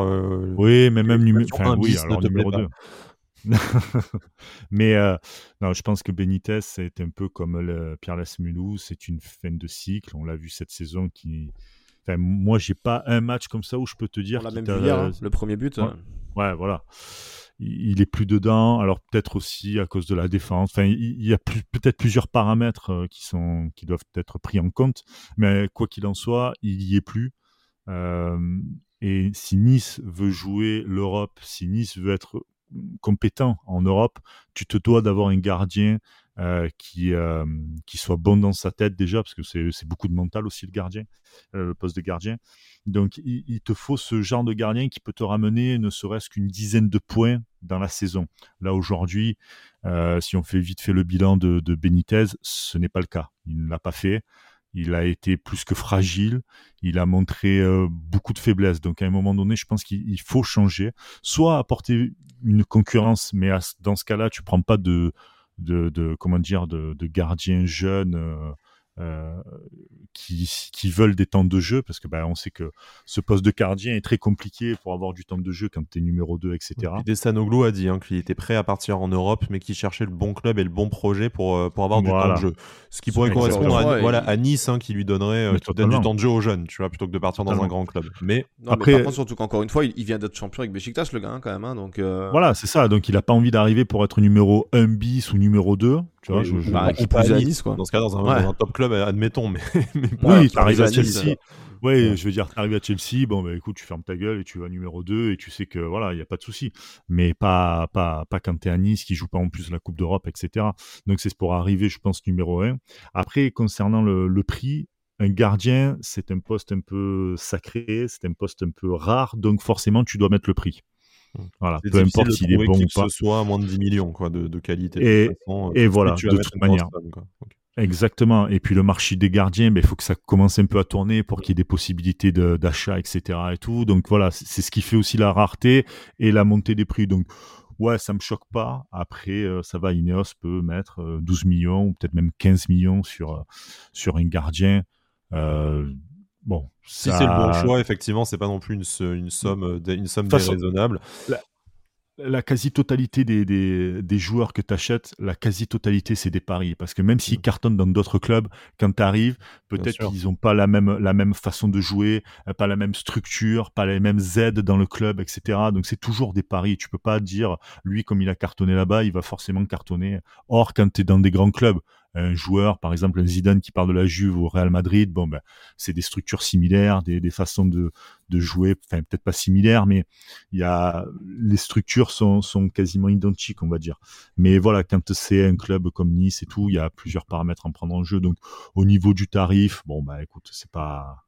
oui, mais même numéro, enfin, oui, alors, numéro 2. [LAUGHS] mais euh, non, je pense que Benitez, c'est un peu comme le Pierre Lasmulou, c'est une fin de cycle. On l'a vu cette saison qui. Enfin, moi, j'ai pas un match comme ça où je peux te dire. On l'a même vu hier, hein, le premier but. Ouais, voilà. Il, est plus dedans. Alors peut-être aussi à cause de la défense. Enfin, il, y a peut-être plusieurs paramètres euh, qui sont qui doivent être pris en compte. Mais quoi qu'il en soit, il y est plus. Euh, et si Nice veut jouer l'Europe, si Nice veut être compétent en Europe, tu te dois d'avoir un gardien euh, qui, euh, qui soit bon dans sa tête déjà, parce que c'est beaucoup de mental aussi le gardien, euh, le poste de gardien. Donc il, te faut ce genre de gardien qui peut te ramener ne serait-ce qu'une dizaine de points dans la saison. Là aujourd'hui, si on fait vite fait le bilan de, de Benitez, ce n'est pas le cas. Il ne l'a pas fait il a été plus que fragile, il a montré euh, beaucoup de faiblesses. Donc à un moment donné, je pense qu'il faut changer, soit apporter une concurrence, mais dans ce cas-là, tu prends pas de, de, comment dire, de, de gardien jeune. Euh, qui, qui, veulent des temps de jeu parce que bah, on sait que ce poste de gardien est très compliqué pour avoir du temps de jeu quand tu es numéro 2, etc. Et Desanoglu a dit hein, qu'il était prêt à partir en Europe, mais qu'il cherchait le bon club et le bon projet pour, euh, pour avoir du temps de jeu. Ce qui pourrait correspondre à, voilà, à Nice hein, qui lui donnerait euh, du temps de jeu aux jeunes, tu vois, plutôt que de partir dans un grand club. Mais après, par contre, surtout qu'encore une fois, il, vient d'être champion avec Besiktas, le gars, hein, quand même. donc, Voilà, c'est ça. Donc il a pas envie d'arriver pour être numéro 1 bis ou numéro 2. Tu vois, je, bah, à Nice, quoi. Dans ce cas, dans un, dans un top club, admettons, mais [LAUGHS] oui, t'arrives à Chelsea. Ouais, je veux dire, t'arrives à Chelsea, bon, bah, écoute, tu fermes ta gueule et tu vas numéro 2 et tu sais que voilà, il n'y a pas de souci. Mais pas, pas, pas quand t'es à Nice qui joue pas en plus la Coupe d'Europe, etc. Donc c'est pour arriver, je pense, numéro 1. Après, concernant le, le prix, un gardien, c'est un poste un peu sacré, c'est un poste un peu rare, donc forcément, tu dois mettre le prix. Voilà, peu importe s'il est bon ou pas. Que ce soit à moins de 10 millions quoi, de, de qualité. Et, et voilà, de toute manière. Exactement. Et puis le marché des gardiens, ben, il faut que ça commence un peu à tourner pour qu'il y ait des possibilités d'achat, etc. Et tout. Donc voilà, c'est ce qui fait aussi la rareté et la montée des prix. Donc ouais, ça me choque pas. Après, euh, ça va, Ineos peut mettre 12 euh, millions ou peut-être même 15 millions sur, euh, sur un gardien. Bon, si c'est le bon choix, effectivement, c'est pas non plus une, une somme, une somme déraisonnable la quasi-totalité des, des, joueurs que tu achètes, la quasi-totalité, c'est des paris. Parce que même s'ils mm. cartonnent dans d'autres clubs, quand tu arrives, peut-être qu'ils n'ont pas la même, la même façon de jouer, euh, pas la même structure, pas les mêmes aides dans le club, etc. Donc c'est toujours des paris. Tu peux pas dire, lui, comme il a cartonné là-bas, il va forcément cartonner. Or, quand tu es dans des grands clubs, un joueur, par exemple un Zidane qui part de la Juve au Real Madrid, bon ben c'est des structures similaires, des, des façons de, de jouer, enfin peut-être pas similaires, mais il y a les structures sont, sont quasiment identiques, on va dire. Mais voilà, quand c'est un club comme Nice et tout, il y a plusieurs paramètres à prendre en jeu. Donc au niveau du tarif, bon bah écoute, c'est pas.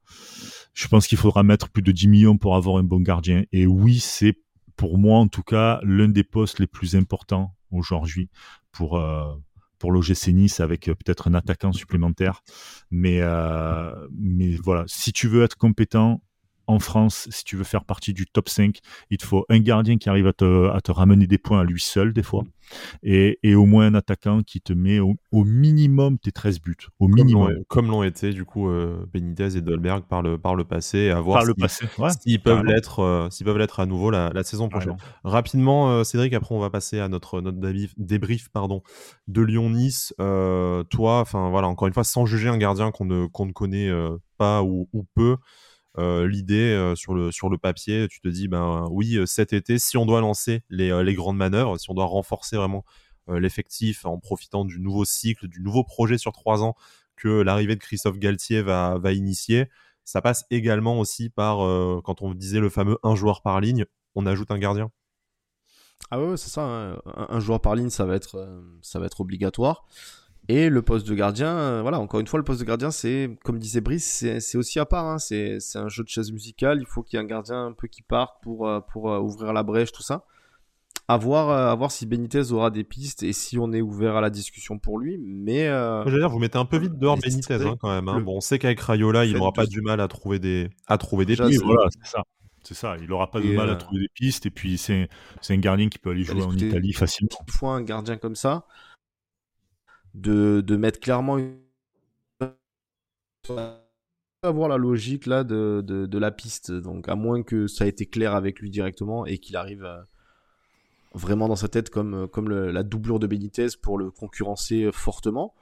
Je pense qu'il faudra mettre plus de 10 millions pour avoir un bon gardien. Et oui, c'est pour moi en tout cas l'un des postes les plus importants aujourd'hui pour euh, pour l'OGC Nice avec euh, peut-être un attaquant supplémentaire. Mais euh, mais voilà, si tu veux être compétent, en France, si tu veux faire partie du top 5, il te faut un gardien qui arrive à te, ramener des points à lui seul, des fois, et, au moins un attaquant qui te met au, minimum tes 13 buts. Au minimum. Comme l'ont été, du coup, euh, Benitez et Dolberg par le, par le passé, à voir par le passé, s'ils peuvent l'être euh, peuvent l'être à nouveau la, saison prochaine. Rapidement, euh, Cédric, après, on va passer à notre, notre débrief, pardon, de Lyon-Nice. toi, enfin, voilà, encore une fois, sans juger un gardien qu'on ne, ne connaît pas ou, ou peu, euh, l'idée euh, sur, le, sur le papier, tu te dis, ben oui, euh, cet été, si on doit lancer les, les grandes manœuvres, si on doit renforcer vraiment l'effectif en profitant du nouveau cycle, du nouveau projet sur trois ans que l'arrivée de Christophe Galtier va, va initier, ça passe également aussi par, quand on disait le fameux un joueur par ligne, on ajoute un gardien. Ah ouais, c'est ça. Hein. Un, un, joueur par ligne, ça va être, ça va être obligatoire. Et le poste de gardien, euh, voilà, encore une fois, le poste de gardien, c'est, comme disait Brice, c'est aussi à part. Hein, c'est un jeu de chaise musicale. Il faut qu'il y ait un gardien un peu qui parte pour, euh, pour euh, ouvrir la brèche, tout ça. À voir, à voir si Benitez aura des pistes et si on est ouvert à la discussion pour lui. Mais. Je veux dire, vous mettez un peu vite dehors Benitez hein, quand même. Hein. Bon, on sait qu'avec Rayola, il n'aura pas du mal à trouver des, à trouver des pistes. voilà, c'est ça. C'est ça, il n'aura pas de mal à trouver des pistes. Et puis, c'est un gardien qui peut aller jouer en Italie facilement. Une fois un gardien comme ça, de, de mettre clairement une... avoir la logique là de, de, de, la piste. Donc à moins que ça ait été clair avec lui directement et qu'il arrive vraiment dans sa tête comme, comme la doublure de Benitez pour le concurrencer fortement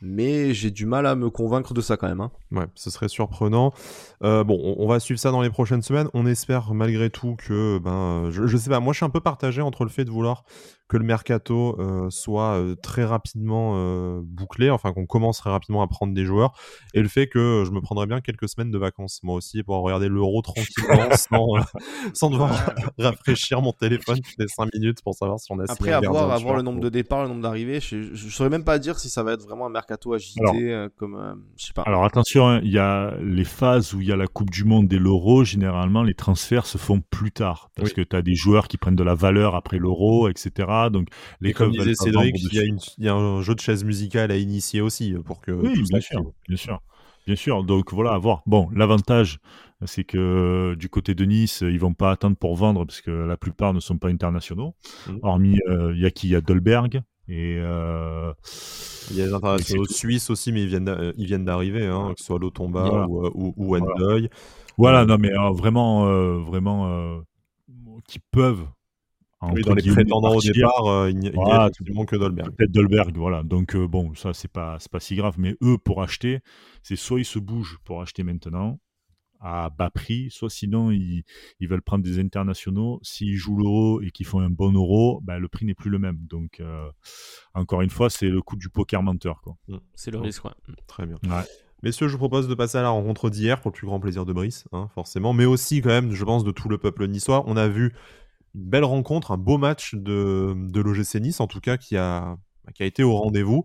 mais j'ai du mal à me convaincre de ça quand même. Hein. Ouais, ce serait surprenant. Euh, bon, on, va suivre ça dans les prochaines semaines. On espère malgré tout que, ben, je, sais pas, moi je suis un peu partagé entre le fait de vouloir que le mercato euh, soit euh, très rapidement euh, bouclé, enfin qu'on commence très rapidement à prendre des joueurs, et le fait que je me prendrais bien quelques semaines de vacances, moi aussi, pour regarder l'euro tranquillement, [LAUGHS] sans, devoir [LAUGHS] rafraîchir mon téléphone toutes les 5 minutes pour savoir si on a Après, avoir, avoir le nombre de départs, le nombre d'arrivées, je, ne saurais même pas dire si ça va être vraiment un mercato agité, comme, je sais pas. Alors attention, hein, il y a les phases où il y a la Coupe du Monde et l'euro, généralement les transferts se font plus tard, parce que tu as des joueurs qui prennent de la valeur après l'euro, etc. Donc, les comme disait Cédric, il y, a un jeu de chaise musicale à initier aussi euh, pour que. Oui, bien sûr, bien sûr, bien sûr. Donc voilà, à voir. Bon, l'avantage, c'est que du côté de Nice, ils vont pas attendre pour vendre parce que la plupart ne sont pas internationaux. Mmh. Hormis, euh, il y a qui? Il y a Dolberg. Et euh, il y a des internationaux suisses aussi, mais ils viennent, ils viennent d'arriver, hein, que ce soit Lotomba ou, ou, ou. Voilà. non, mais vraiment, vraiment, qui peuvent oui, dans les prétendants au départ, euh, il n'y a, tout le monde que Dolberg. Peut-être Dolberg, voilà. Donc euh, bon, ça c'est pas c'est pas si grave, mais eux pour acheter, c'est soit ils se bougent pour acheter maintenant à bas prix, soit sinon ils, ils veulent prendre des internationaux. S'ils jouent l'euro et qu'ils font un bon euro, ben, le prix n'est plus le même. Donc euh, encore une fois, c'est le coup du poker menteur. Mmh, c'est le risque, ouais. Très bien. Messieurs, je vous propose de passer à la rencontre d'hier pour le plus grand plaisir de Brice, hein, forcément, mais aussi quand même, je pense, de tout le peuple niçois. On a vu une belle rencontre, un beau match de, de l'OGC Nice, en tout cas, qui a, qui a été au rendez-vous.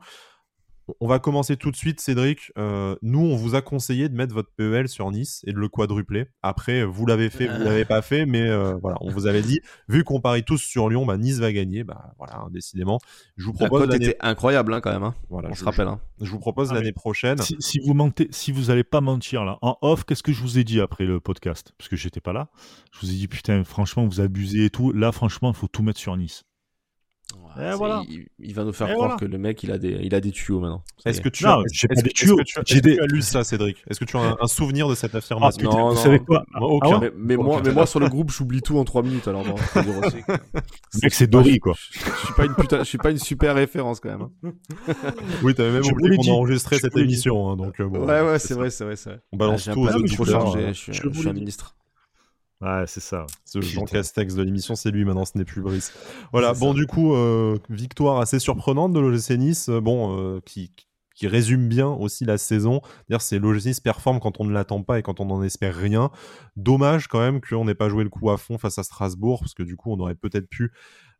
On va commencer tout de suite, Cédric. Euh, nous, on vous a conseillé de mettre votre PEL sur Nice et de le quadrupler. Après, vous l'avez fait, vous l'avez pas fait, mais euh, voilà, on vous avait dit, vu qu'on parie tous sur Lyon, bah, Nice va gagner. Bah voilà, hein, décidément. Je vous propose. La était incroyable hein, quand même. Hein. Voilà, on se rappelle. Je, vous propose ah, l'année prochaine. Si, vous mentez, si vous allez pas mentir là, en off, qu'est-ce que je vous ai dit après le podcast? Parce que j'étais pas là. Je vous ai dit putain, franchement, vous abusez et tout. Là, franchement, il faut tout mettre sur Nice. Voilà. Il, va nous faire croire que le mec il a des, il a des tuyaux maintenant. Est-ce que tu as, des tuyaux J'ai lu ça, Cédric Est-ce que tu as un, souvenir de cette affirmation? Non, vous savez quoi? aucun. mais, moi, mais moi sur le groupe, j'oublie tout en 3 minutes. Alors non, mec, c'est Dory quoi. Je, suis pas une putain, je suis pas une super référence quand même. Hein. [LAUGHS] oui, t'avais même oublié qu'on a enregistré cette émission, hein, donc. Euh, ouais, ouais, c'est vrai, c'est vrai, c'est vrai. On balance ah, tout aux autres. Je suis un ministre. Ouais, c'est ça. Ce Jean Castex de l'émission, c'est lui maintenant, ce n'est plus Brice. Voilà, bon, du coup, euh, victoire assez surprenante de l'OGC Nice, euh, bon, euh, qui, qui résume bien aussi la saison. C'est l'OGC performe quand on ne l'attend pas et quand on n'en espère rien. Dommage quand même qu'on n'ait pas joué le coup à fond face à Strasbourg, parce que du coup on aurait peut-être pu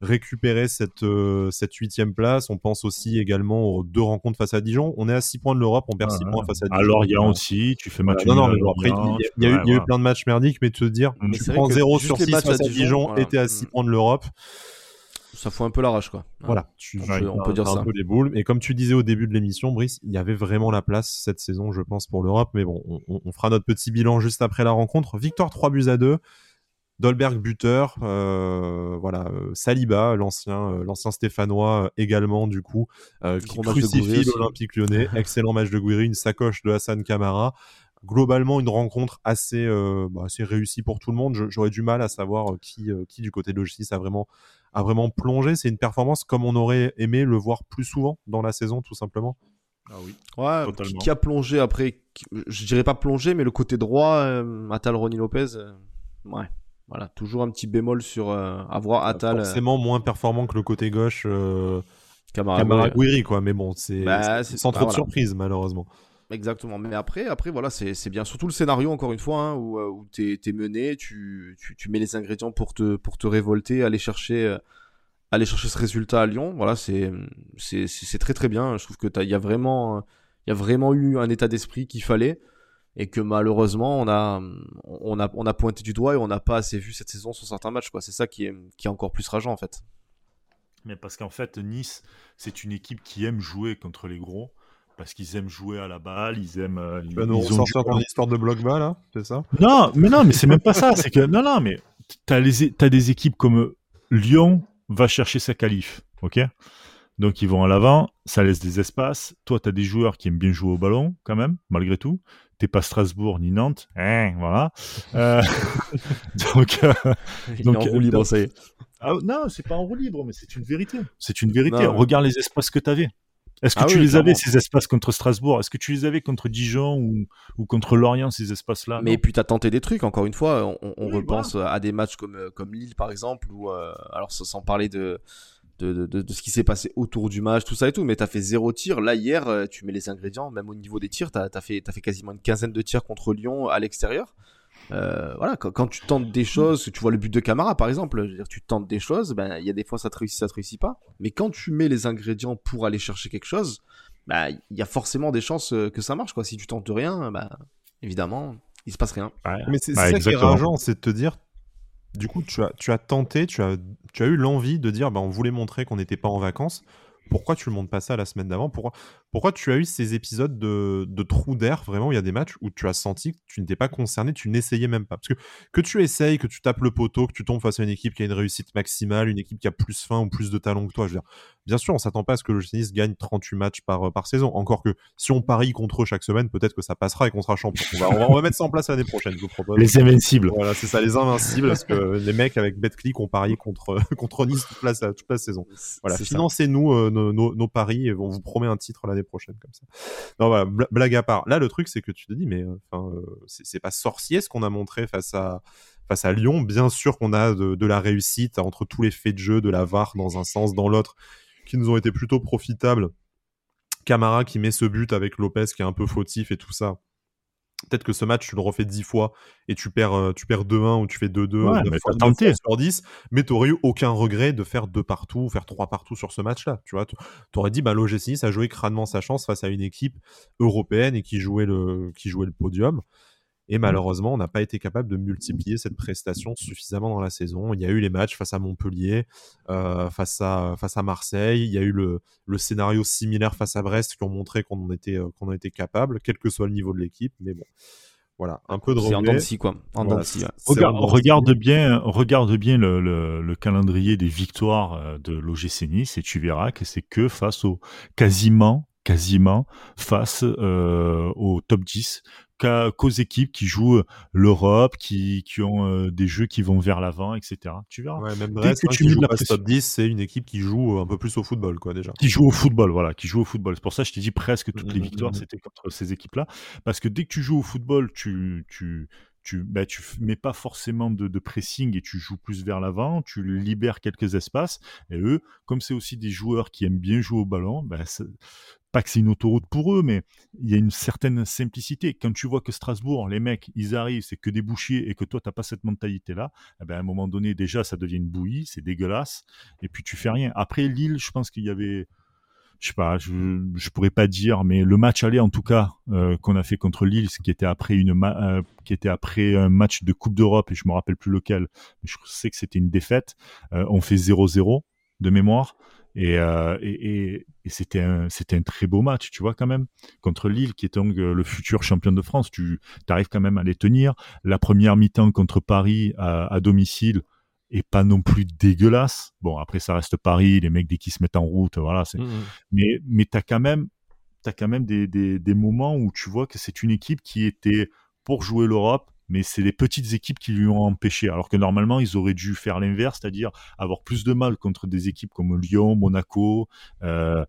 récupérer cette, euh, cette huitième place. On pense aussi également aux deux rencontres face à Dijon. On est à 6 points de l'Europe, on perd 6 points face à Dijon. À Lorient aussi, tu fais match Non, non, mais après, il y, a, eu, plein de matchs merdiques, mais te dire, tu prends 0 sur 6 face à Dijon, et t'es à 6 mm. points de l'Europe ça fout un peu la rage quoi. Voilà, on peut dire ça. Un peu les boules. Et comme tu disais au début de l'émission, Brice, il y avait vraiment la place cette saison, je pense, pour l'Europe. Mais bon, on, on, fera notre petit bilan juste après la rencontre. Victoire 3 buts à 2. Dolberg buteur, euh, voilà, euh, Saliba, l'ancien, euh, l'ancien Stéphanois également du coup, qui crucifie l'Olympique Lyonnais. [LAUGHS] Excellent match de Guiri, une sacoche de Hassan Kamara. Globalement, une rencontre assez, bah, assez réussie pour tout le monde. J'aurais du mal à savoir qui, qui du côté de Logis a vraiment, a vraiment plongé. C'est une performance comme on aurait aimé le voir plus souvent dans la saison, tout simplement. Ah oui. Ouais, totalement. Qui, a plongé après, je dirais pas plongé, mais le côté droit, Atal Ronnie Lopez, ouais. Voilà, toujours un petit bémol sur euh, avoir Atal. Forcément moins performant que le côté gauche euh, Camara, quoi. Mais bon, c'est bah, sans trop de surprise, malheureusement. Exactement. Mais après, après voilà, c'est bien. Surtout le scénario, encore une fois, hein, où, euh, où tu es, mené, tu, tu, tu, mets les ingrédients pour te, pour te révolter, aller chercher, euh, aller chercher ce résultat à Lyon. Voilà, c'est très très bien. Je trouve que il y a vraiment, y a vraiment eu un état d'esprit qu'il fallait et que malheureusement on a on a on a pointé du doigt et on n'a pas assez vu cette saison sur certains matchs quoi. C'est ça qui est qui est encore plus rageant en fait. Mais parce qu'en fait Nice c'est une équipe qui aime jouer contre les gros parce qu'ils aiment jouer à la balle ils aiment euh, tu vas nous ressortir ton histoire de bloc bas là c'est ça? Non mais non mais c'est même pas ça c'est que non non mais t'as les as des équipes comme Lyon va chercher sa qualif ok? Donc ils vont à l'avant, ça laisse des espaces. Toi, tu as des joueurs qui aiment bien jouer au ballon, quand même, malgré tout t'es pas Strasbourg ni Nantes, hein, voilà. Euh, [LAUGHS] donc, euh, donc, en roue libre, ça y est. Ah, non, c'est pas en roue libre, mais c'est une vérité. C'est une vérité. Regarde les espaces que tu avais. Est-ce que ah tu les avais, ces espaces contre Strasbourg? Est-ce que tu les avais contre Dijon ou, ou contre Lorient, ces espaces-là? Mais puis tu as tenté des trucs, encore une fois. On, repense à des matchs comme, comme Lille, par exemple, ou euh, alors sans parler de, de, de, de, ce qui s'est passé autour du match, tout ça et tout, mais t'as fait zéro tir. Là, hier, euh, tu mets les ingrédients, même au niveau des tirs, t'as as fait, as fait quasiment une quinzaine de tirs contre Lyon à l'extérieur. Euh, voilà, quand, tu tentes des choses, tu vois le but de Camara par exemple, je veux dire, tu tentes des choses, ben il y a des fois ça te réussit, ça te réussit pas. Mais quand tu mets les ingrédients pour aller chercher quelque chose, ben il y a forcément des chances euh, que ça marche quoi. Si tu tentes rien, ben évidemment, il se passe rien. mais c'est ça qui est rageant, c'est de te dire du coup, tu as, tu as tenté, tu as, tu as eu l'envie de dire, bah, on voulait montrer qu'on n'était pas en vacances. Pourquoi tu ne montres pas ça la semaine d'avant? Pourquoi, pourquoi tu as eu ces épisodes de, de trou d'air, vraiment, il y a des matchs où tu as senti que tu n'étais pas concerné, tu n'essayais même pas? Parce que que tu essayes, que tu tapes le poteau, que tu tombes face à une équipe qui a une réussite maximale, une équipe qui a plus faim ou plus de talent que toi, je veux dire, bien sûr, on s'attend pas à ce que le Nice gagne 38 matchs par, par saison. Encore que si on parie contre eux chaque semaine, peut-être que ça passera et qu'on sera champion. On va, on va, mettre ça en place l'année prochaine, je vous propose. Les invincibles. Voilà, c'est ça, les invincibles, parce que les mecs avec BetClick ont parié contre, contre Nice toute la, toute la saison. Voilà, financez-nous euh, nos, nos, paris et on vous promet un titre l'année prochaine, comme ça. Non, voilà, blague à part. Là, le truc, c'est que tu te dis, mais euh, enfin, euh, c'est pas sorcier ce qu'on a montré face à face à Lyon. Bien sûr qu'on a de, de, la réussite entre tous les faits de jeu, de la VAR dans un sens, dans l'autre qui nous ont été plutôt profitables. Camara qui met ce but avec Lopez qui est un peu fautif et tout ça. Peut-être que ce match, tu le refais 10 fois et tu perds, euh, tu perds 2-1 ou tu fais 2-2 ouais, mais fois, sur 10, mais tu eu aucun regret de faire 2 partout ou faire 3 partout sur ce match-là. Tu vois, aurais dit, bah, l'OGC a joué crânement sa chance face à une équipe européenne et qui jouait le, qui jouait le podium. Et mmh. malheureusement, on n'a pas été capable de multiplier cette prestation suffisamment dans la saison. Il y a eu les matchs face à Montpellier, euh, face, à, face à Marseille. Il y a eu le, le scénario similaire face à Brest qui ont montré qu'on en était, euh, qu'on en était capable, quel que soit le niveau de l'équipe. Mais bon, voilà, un peu de C'est en dents quoi. En voilà, Regarde, regarde, bien, regarde bien le, le, le, calendrier des victoires euh, de l'OGC Nice et tu verras que c'est que face au quasiment quasiment face euh, au top 10 qu'aux équipes qui jouent l'Europe, qui, qui ont euh, des jeux qui vont vers l'avant, etc. Tu verras. Ouais, même Brest, que hein, tu mets la top 10, c'est une équipe qui joue un peu plus au football, quoi, déjà. Qui joue au football, voilà, qui joue au football. C'est pour ça que je t'ai dit presque toutes les mmh, mmh, victoires, mmh, c'était contre ces équipes-là. Parce que dès que tu joues au football, tu, tu, tu bah, tu mets pas forcément de, pressing et tu joues plus vers l'avant, tu libères quelques espaces. Et eux, comme c'est aussi des joueurs qui aiment bien jouer au ballon, bah, pas que c'est une autoroute pour eux, mais il y a une certaine simplicité. Quand tu vois que Strasbourg, les mecs, ils arrivent, c'est que des bouchiers et que toi, tu n'as pas cette mentalité-là, eh ben, à un moment donné, déjà, ça devient une bouillie, c'est dégueulasse, et puis tu fais rien. Après, Lille, je pense qu'il y avait, je sais pas, je, je pourrais pas dire, mais le match aller, en tout cas, euh, qu'on a fait contre Lille, qui était après une euh, qui était après un match de Coupe d'Europe, et je me rappelle plus lequel, mais je sais que c'était une défaite, euh, on fait 0-0 de mémoire. Et, c'était un, c'était un très beau match, tu vois, quand même, contre Lille, qui est donc le futur champion de France. Tu arrives quand même à les tenir. La première mi-temps contre Paris à, domicile est pas non plus dégueulasse. Bon, après, ça reste Paris, les mecs, dès qu'ils se mettent en route, voilà. C'est... Mmh, mmh. Mais, mais t'as quand même, quand même des, des, des moments où tu vois que c'est une équipe qui était pour jouer l'Europe, mais c'est les petites équipes qui lui ont empêché. Alors que normalement, ils auraient dû faire l'inverse, c'est-à-dire avoir plus de mal contre des équipes comme Lyon, Monaco, euh,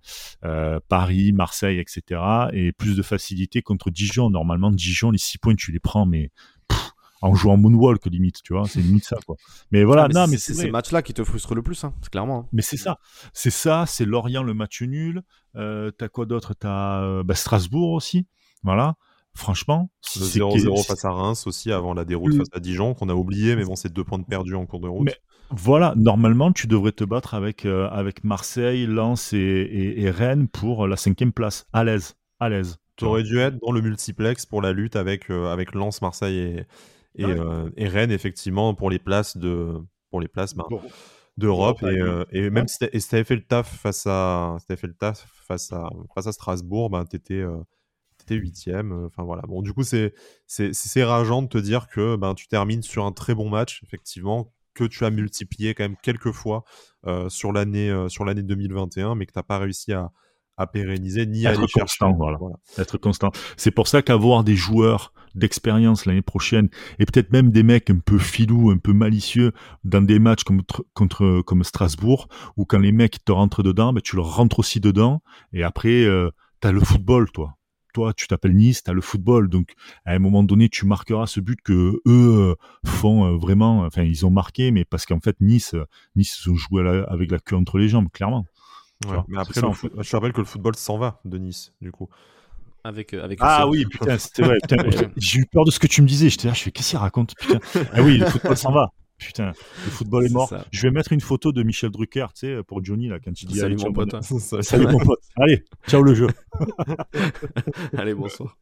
euh, Paris, Marseille, etc. Et plus de facilité contre Dijon. Normalement, Dijon, les six points, tu les prends, mais en jouant moonwalk limite, tu vois, c'est limite ça quoi. Mais voilà, ah, mais non, mais c'est ces matchs-là qui te frustrent le plus, hein, c'est clairement. Hein. Mais c'est ça, c'est ça, c'est Lorient le match nul. Euh, t'as quoi d'autre? T'as euh, bah, Strasbourg aussi, voilà franchement. Le 0-0 face à Reims aussi avant la déroute face à Dijon qu'on a oublié, mais bon, c'est deux points de perdus en cours de route. Mais voilà, normalement, tu devrais te battre avec, euh, avec Marseille, Lens et, et, Rennes pour la cinquième place. À l'aise, à l'aise. Tu aurais dû être dans le multiplex pour la lutte avec, euh, avec Lens, Marseille et, et, ah euh, et, Rennes, effectivement, pour les places de pour les places ben, d'Europe. Et, et, même si tu avais fait le taf face à, si fait le taf face à, face à Strasbourg, ben, tu étais huitième. Euh, enfin voilà. Bon, du coup, c'est c'est rageant de te dire que ben, tu termines sur un très bon match, effectivement, que tu as multiplié quand même quelques fois euh, sur l'année euh, sur l'année 2021, mais que tu n'as pas réussi à, à pérenniser ni être à constant, voilà. Être constant. C'est pour ça qu'avoir des joueurs d'expérience l'année prochaine et peut-être même des mecs un peu filous, un peu malicieux dans des matchs comme contre comme Strasbourg où quand les mecs te rentrent dedans, ben tu leur rentres aussi dedans et après euh, tu as le football toi toi, tu t'appelles Nice, tu as le football, donc à un moment donné, tu marqueras ce but que eux euh, font euh, vraiment. Enfin, ils ont marqué, mais parce qu'en fait, Nice, euh, Nice se joue avec la queue entre les jambes, clairement. Mais après, je te rappelle que le football s'en va de Nice, du coup. Avec, avec ah oui, putain, c'était vrai. [LAUGHS] J'ai eu peur de ce que tu me disais. J'étais là, je fais, qu'est-ce qu'il raconte, putain? Ah oui, le football s'en va. Putain, le football est, mort. Je vais mettre une photo de Michel Drucker, tu sais, pour Johnny, là, quand il dit Salut mon pote. Salut mon pote. Allez, ciao le jeu. [LAUGHS] allez, bonsoir.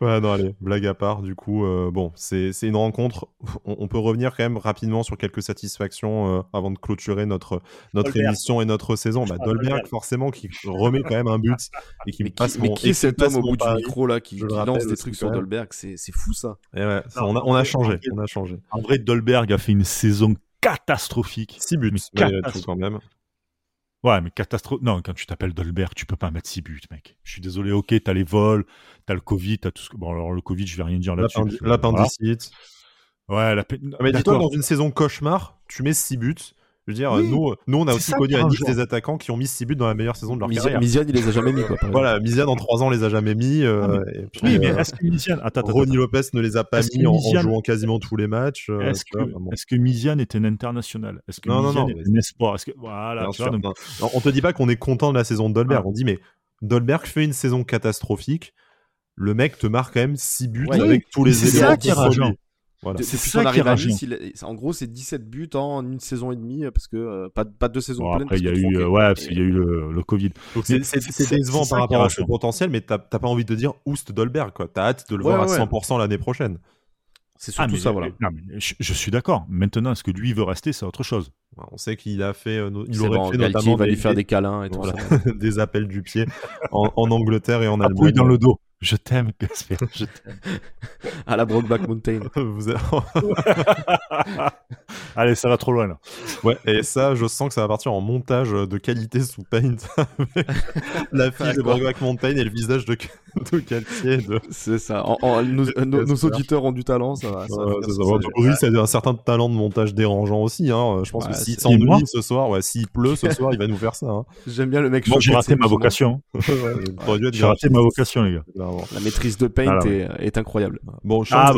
Ouais, non, allez, blague à part, du coup, euh, bon, c'est une rencontre. On, peut revenir quand même rapidement sur quelques satisfactions euh, avant de clôturer notre, notre émission et notre saison. Bah, Dolberg, forcément, qui remet quand même un but et qui mais passe Mais qui est cet homme au bout du micro, là, qui, lance des trucs sur Dolberg? C'est fou, ça. Et ouais, on, a, on a changé. On a changé. En vrai, Dolberg a fait une saison catastrophique. 6 buts, mais quand même. Ouais, mais catastrophe. Non, quand tu t'appelles Dolberg, tu peux pas mettre 6 buts, mec. Je suis désolé, ok, t'as les vols, t'as le Covid, t'as tout ce que. Bon, alors le Covid, je vais rien dire là-dessus. L'appendicite. Ouais, la... Mais dis-toi, dans une saison cauchemar, tu mets 6 buts. Je veux dire, nous, nous, on a aussi connu à Nice des attaquants qui ont mis 6 buts dans la meilleure saison de leur carrière. Misian, il les a jamais mis. Quoi, [LAUGHS] voilà, Misian, en 3 ans, les a jamais mis. Euh, et puis, oui, mais euh, est-ce que Misian. Attends, attends, Ronnie Lopez ne les a pas mis en, en, jouant quasiment tous les matchs. Euh, est-ce que, est que Misian est un international? Est-ce que non, Misian non, non, est un espoir? Que... Voilà, tu vois, donc... On te dit pas qu'on est content de la saison de Dolberg. Ah. On dit, mais Dolberg fait une saison catastrophique. Le mec te marque quand même 6 buts ouais, avec tous les éléments. C'est ça qui est rageant. Voilà. C'est ça qui est En gros, c'est 17 buts en une saison et demie parce que euh, pas, pas deux saisons bon, pleines. Après, il y a eu, euh, ouais, parce qu'il y a eu le, le Covid. C'est décevant par rapport à ce potentiel, mais t'as pas envie de dire Oust Dolberg, quoi. T'as hâte de le ouais, voir ouais. à 100% l'année prochaine. C'est surtout ah, mais, ça, voilà. Non, mais je, je, suis d'accord. Maintenant, est-ce que lui veut rester, c'est autre chose. On sait qu'il a fait, euh, il aurait bon, fait Galtier notamment va lui faire des câlins et tout voilà, ça. [LAUGHS] des appels du pied en, en Angleterre et en Allemagne. dans le dos. Je t'aime, Gasper. [LAUGHS] Je t'aime. à la Brokeback Mountain. [LAUGHS] Vous [LAUGHS] Allez, ça va trop loin là. Ouais, et ça, je sens que ça va partir en montage de qualité sous Paint. la fille de Brokeback Mountain et le visage de, [LAUGHS] de Galtier. De... C'est ça. nos, auditeurs ont du talent, ça va. Ça a un certain talent de montage dérangeant aussi. Hein. Je pense que s'il s'ennuie ce soir, ouais, s'il pleut ce soir, il va nous faire ça. Hein. [LAUGHS] J'aime bien le mec. Moi, j'ai raté ma vocation. [LAUGHS] j'ai raté ma vocation, les gars. La maîtrise de Paint est, incroyable. Bon, je ah,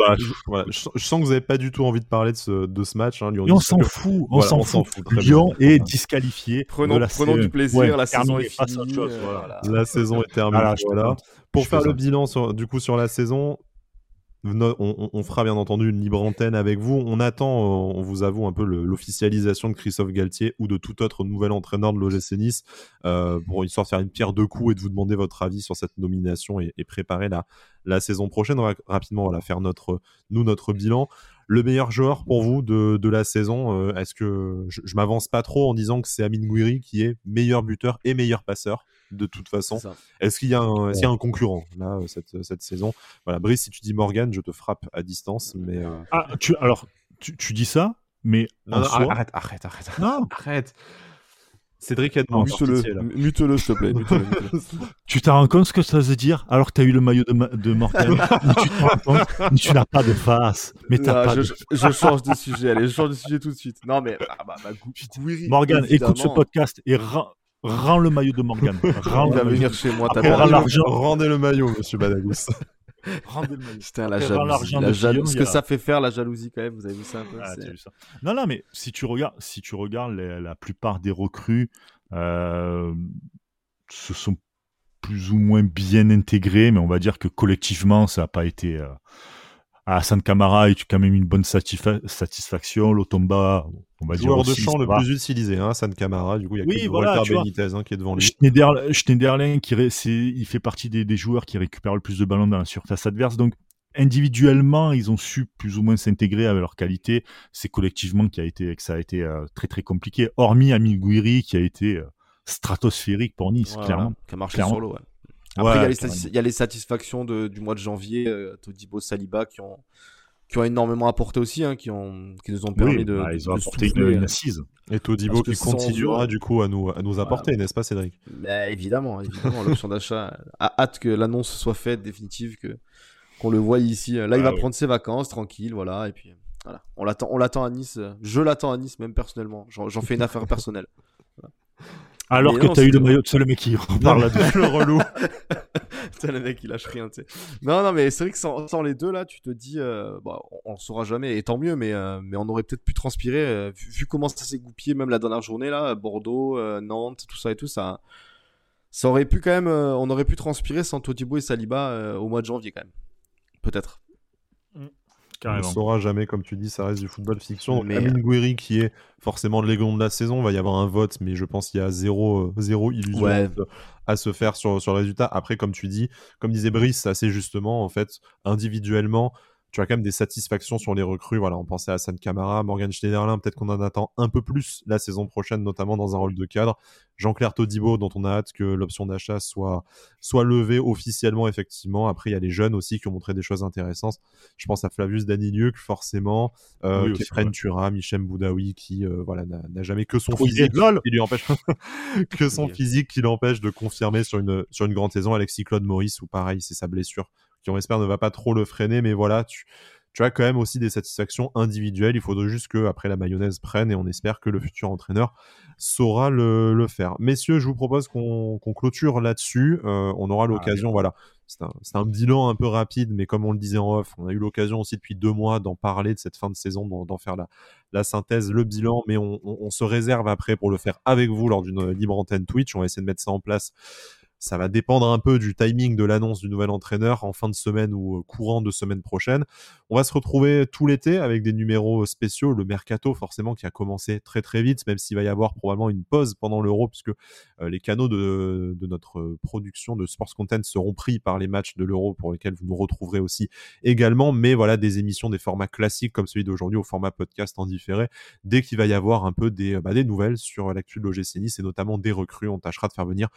bah, sens, que vous n'avez pas du tout envie de parler de ce, de ce match. Hein, on s'en fout. On s'en fout. Lyon est disqualifié. Prenons, du plaisir. La saison est finie. Euh, la saison est terminée. Pour faire le bilan du coup sur la saison, on, fera bien entendu une libre antenne avec vous. On attend, on vous avoue, un peu l'officialisation de Christophe Galtier ou de tout autre nouvel entraîneur de l'OGC Nice euh, pour histoire de faire une pierre deux coups et de vous demander votre avis sur cette nomination et, préparer la, la saison prochaine. On va rapidement voilà, faire notre, nous notre bilan. Le meilleur joueur pour vous de, de la saison, euh, est-ce que je, je m'avance pas trop en disant que c'est Amine Gouiri qui est meilleur buteur et meilleur passeur? De toute façon. Est-ce qu'il y, a un, y a un concurrent là cette, cette saison? Voilà, Brice, si tu dis Morgan, je te frappe à distance, mais euh, ah, tu alors tu, tu dis ça, mais non, arrête, arrête, arrête, non, arrête. Cédric a Mute-le, mute-le, s'il te plaît. [LAUGHS] tu t'as rendu compte ce que ça veut dire alors que tu as eu le maillot de, de Morgan? [LAUGHS] Tu rends n'as pas de face. Mais t'as pas je, je, change de sujet, allez, je change de sujet tout de suite. Non, mais ah, bah, bah, Morgan, écoute ce podcast et rends le maillot de Morgan. Rends [LAUGHS] Il va venir chez moi. Rendez le maillot, monsieur Badagus. [LAUGHS] Rendez le maillot. Putain, la jalousie. La jalousie. Ce que ça fait faire, la jalousie, quand même. Vous avez vu ça un peu ah, vu ça. Non, non, mais si tu regardes, si tu regardes la plupart des recrues, euh, se sont plus ou moins bien intégrés, mais on va dire que collectivement, ça n'a pas été. Euh, à Hassan Kamara est quand même une bonne satisfaction. L'Otomba, on va Joueur dire. de champ le plus utilisé, hein, Hassan Kamara. Du coup, il y a oui, voilà, Walter Benitez hein, qui est devant lui. Schneiderlin, qui il fait partie des, joueurs qui récupèrent le plus de ballons dans la surface adverse. Donc, individuellement, ils ont su plus ou moins s'intégrer avec leur qualité. C'est collectivement qui a été, que ça a été euh, très très compliqué. Hormis Ami Gouiri qui a été euh, stratosphérique pour Nice, clairement. Qui a marché sur l'eau. Après, il y, a les satisfactions du mois de janvier, euh, Todibo, Saliba, qui ont, qui ont énormément apporté aussi, hein, qui, ont, qui nous ont permis de. Bah, ils ont apporté une, assise. Et Todibo qui continuera du coup à nous, à nous apporter, n'est-ce pas, Cédric? Bah, Évidemment, évidemment. L'option d'achat [LAUGHS] a hâte que l'annonce soit faite, définitive, que qu'on le voie ici. Là, il va prendre ses vacances, tranquille, voilà, et puis. Voilà. On l'attend, on l'attend à Nice. Je l'attends à Nice, même personnellement. J'en, fais une affaire personnelle. [LAUGHS] Alors que t'as eu le maillot, de le mec qui [LAUGHS] parle là-dessus, le relou. [LAUGHS] c'est le mec, il lâche rien, tu sais. Non, non, mais c'est vrai que sans, les deux, là, tu te dis, euh, bah, on, le saura jamais, et tant mieux, mais, euh, mais on aurait peut-être pu transpirer, euh, vu, comment ça s'est goupillé, même la dernière journée, là, Bordeaux, Nantes, tout ça et tout, ça, ça aurait pu quand même, on aurait pu transpirer sans Todibo et Saliba au mois de janvier, quand même. Peut-être. On ne saura jamais, comme tu dis, ça reste du football fiction. Mais... Amine Gouiri, qui est forcément le légon de la saison, va y avoir un vote, mais je pense qu'il y a zéro, euh, zéro illusion à se faire sur, sur le résultat. Après, comme tu dis, comme disait Brice, assez justement, en fait, individuellement, tu as quand même des satisfactions sur les recrues. Voilà, on pensait à San Camara, Morgan Schneiderlin, peut-être qu'on en attend un peu plus la saison prochaine, notamment dans un rôle de cadre. Jean-Claire Todibo, dont on a hâte que l'option d'achat soit, soit levée officiellement, effectivement. Après, il y a les jeunes aussi qui ont montré des choses intéressantes. Je pense à Flavius Daniliuk, forcément, euh, oui, Kefren Tura, Michem Boudaoui, qui euh, voilà, n'a jamais que son physique qui lui empêche [LAUGHS] que son physique qui l'empêche de confirmer sur une, sur une grande saison. Alexis Claude Maurice, ou pareil, c'est sa blessure qui on espère ne va pas trop le freiner, mais voilà, tu, tu as quand même aussi des satisfactions individuelles. Il faudrait juste que après la mayonnaise prenne et on espère que le futur entraîneur saura le, faire. Messieurs, je vous propose qu'on clôture là-dessus. Euh, on aura l'occasion, voilà. C'est un, un, bilan un peu rapide, mais comme on le disait en off, on a eu l'occasion aussi depuis deux mois d'en parler de cette fin de saison, d'en faire la, la, synthèse, le bilan, mais on, on, se réserve après pour le faire avec vous lors d'une libre antenne Twitch. On va essayer de mettre ça en place ça va dépendre un peu du timing de l'annonce du nouvel entraîneur en fin de semaine ou euh, courant de semaine prochaine. On va se retrouver tout l'été avec des numéros spéciaux, le mercato forcément qui a commencé très très vite, même s'il va y avoir probablement une pause pendant l'Euro puisque euh, les canaux de, notre production de sports content seront pris par les matchs de l'Euro pour lesquels vous nous retrouverez aussi également. Mais voilà des émissions, des formats classiques comme celui d'aujourd'hui au format podcast en différé dès qu'il va y avoir un peu des, bah, des nouvelles sur l'actu de l'OGC Nice et notamment des recrues. On tâchera de faire venir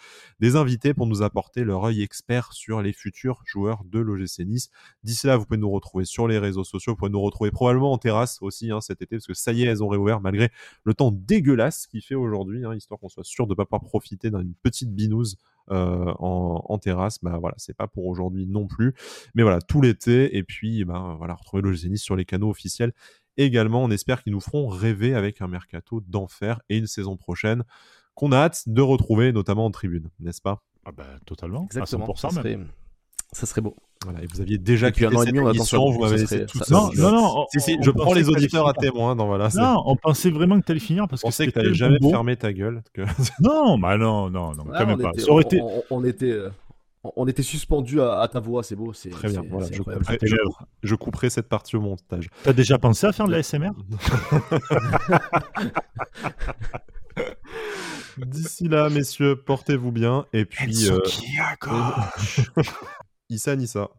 des invités pour nous apporter leur œil expert sur les futurs joueurs de l'OGC Nice. D'ici là, vous pouvez nous retrouver sur les réseaux sociaux, vous pouvez nous retrouver probablement en terrasse aussi hein, cet été, parce que ça y est, elles ont réouvert malgré le temps dégueulasse qu'il fait aujourd'hui, hein, histoire qu'on soit sûr de ne pas pouvoir profiter d'une petite binouse euh, en, terrasse, bah voilà, c'est pas pour aujourd'hui non plus. Mais voilà, tout l'été, et puis bah, voilà, retrouver l'OGC Nice sur les canaux officiels également. On espère qu'ils nous feront rêver avec un mercato d'enfer et une saison prochaine qu'on a hâte de retrouver, notamment en tribune, n'est-ce pas? Ah bah, Totalement, Exactement, ça, serait... ça serait beau. Voilà, et vous aviez déjà quitté cette émission, vous m'avez laissé tout Non, non, non. si, si, je prends les auditeurs à témoin. Non, voilà, non, on pensait vraiment que tu allais finir parce on que sait que tu n'allais jamais fermer ta gueule. Que... [LAUGHS] non, bah non, non, non, ah, quand même pas. Ça aurait été... on, était euh, on était suspendu à, ta voix, c'est beau. C'est, Très bien, voilà, je couperai, je, couperai, cette partie au montage. T'as déjà pensé à faire de la SMR [LAUGHS] [LAUGHS] D'ici là, messieurs, portez-vous bien. Et puis. Euh... [LAUGHS] Issa Nissa.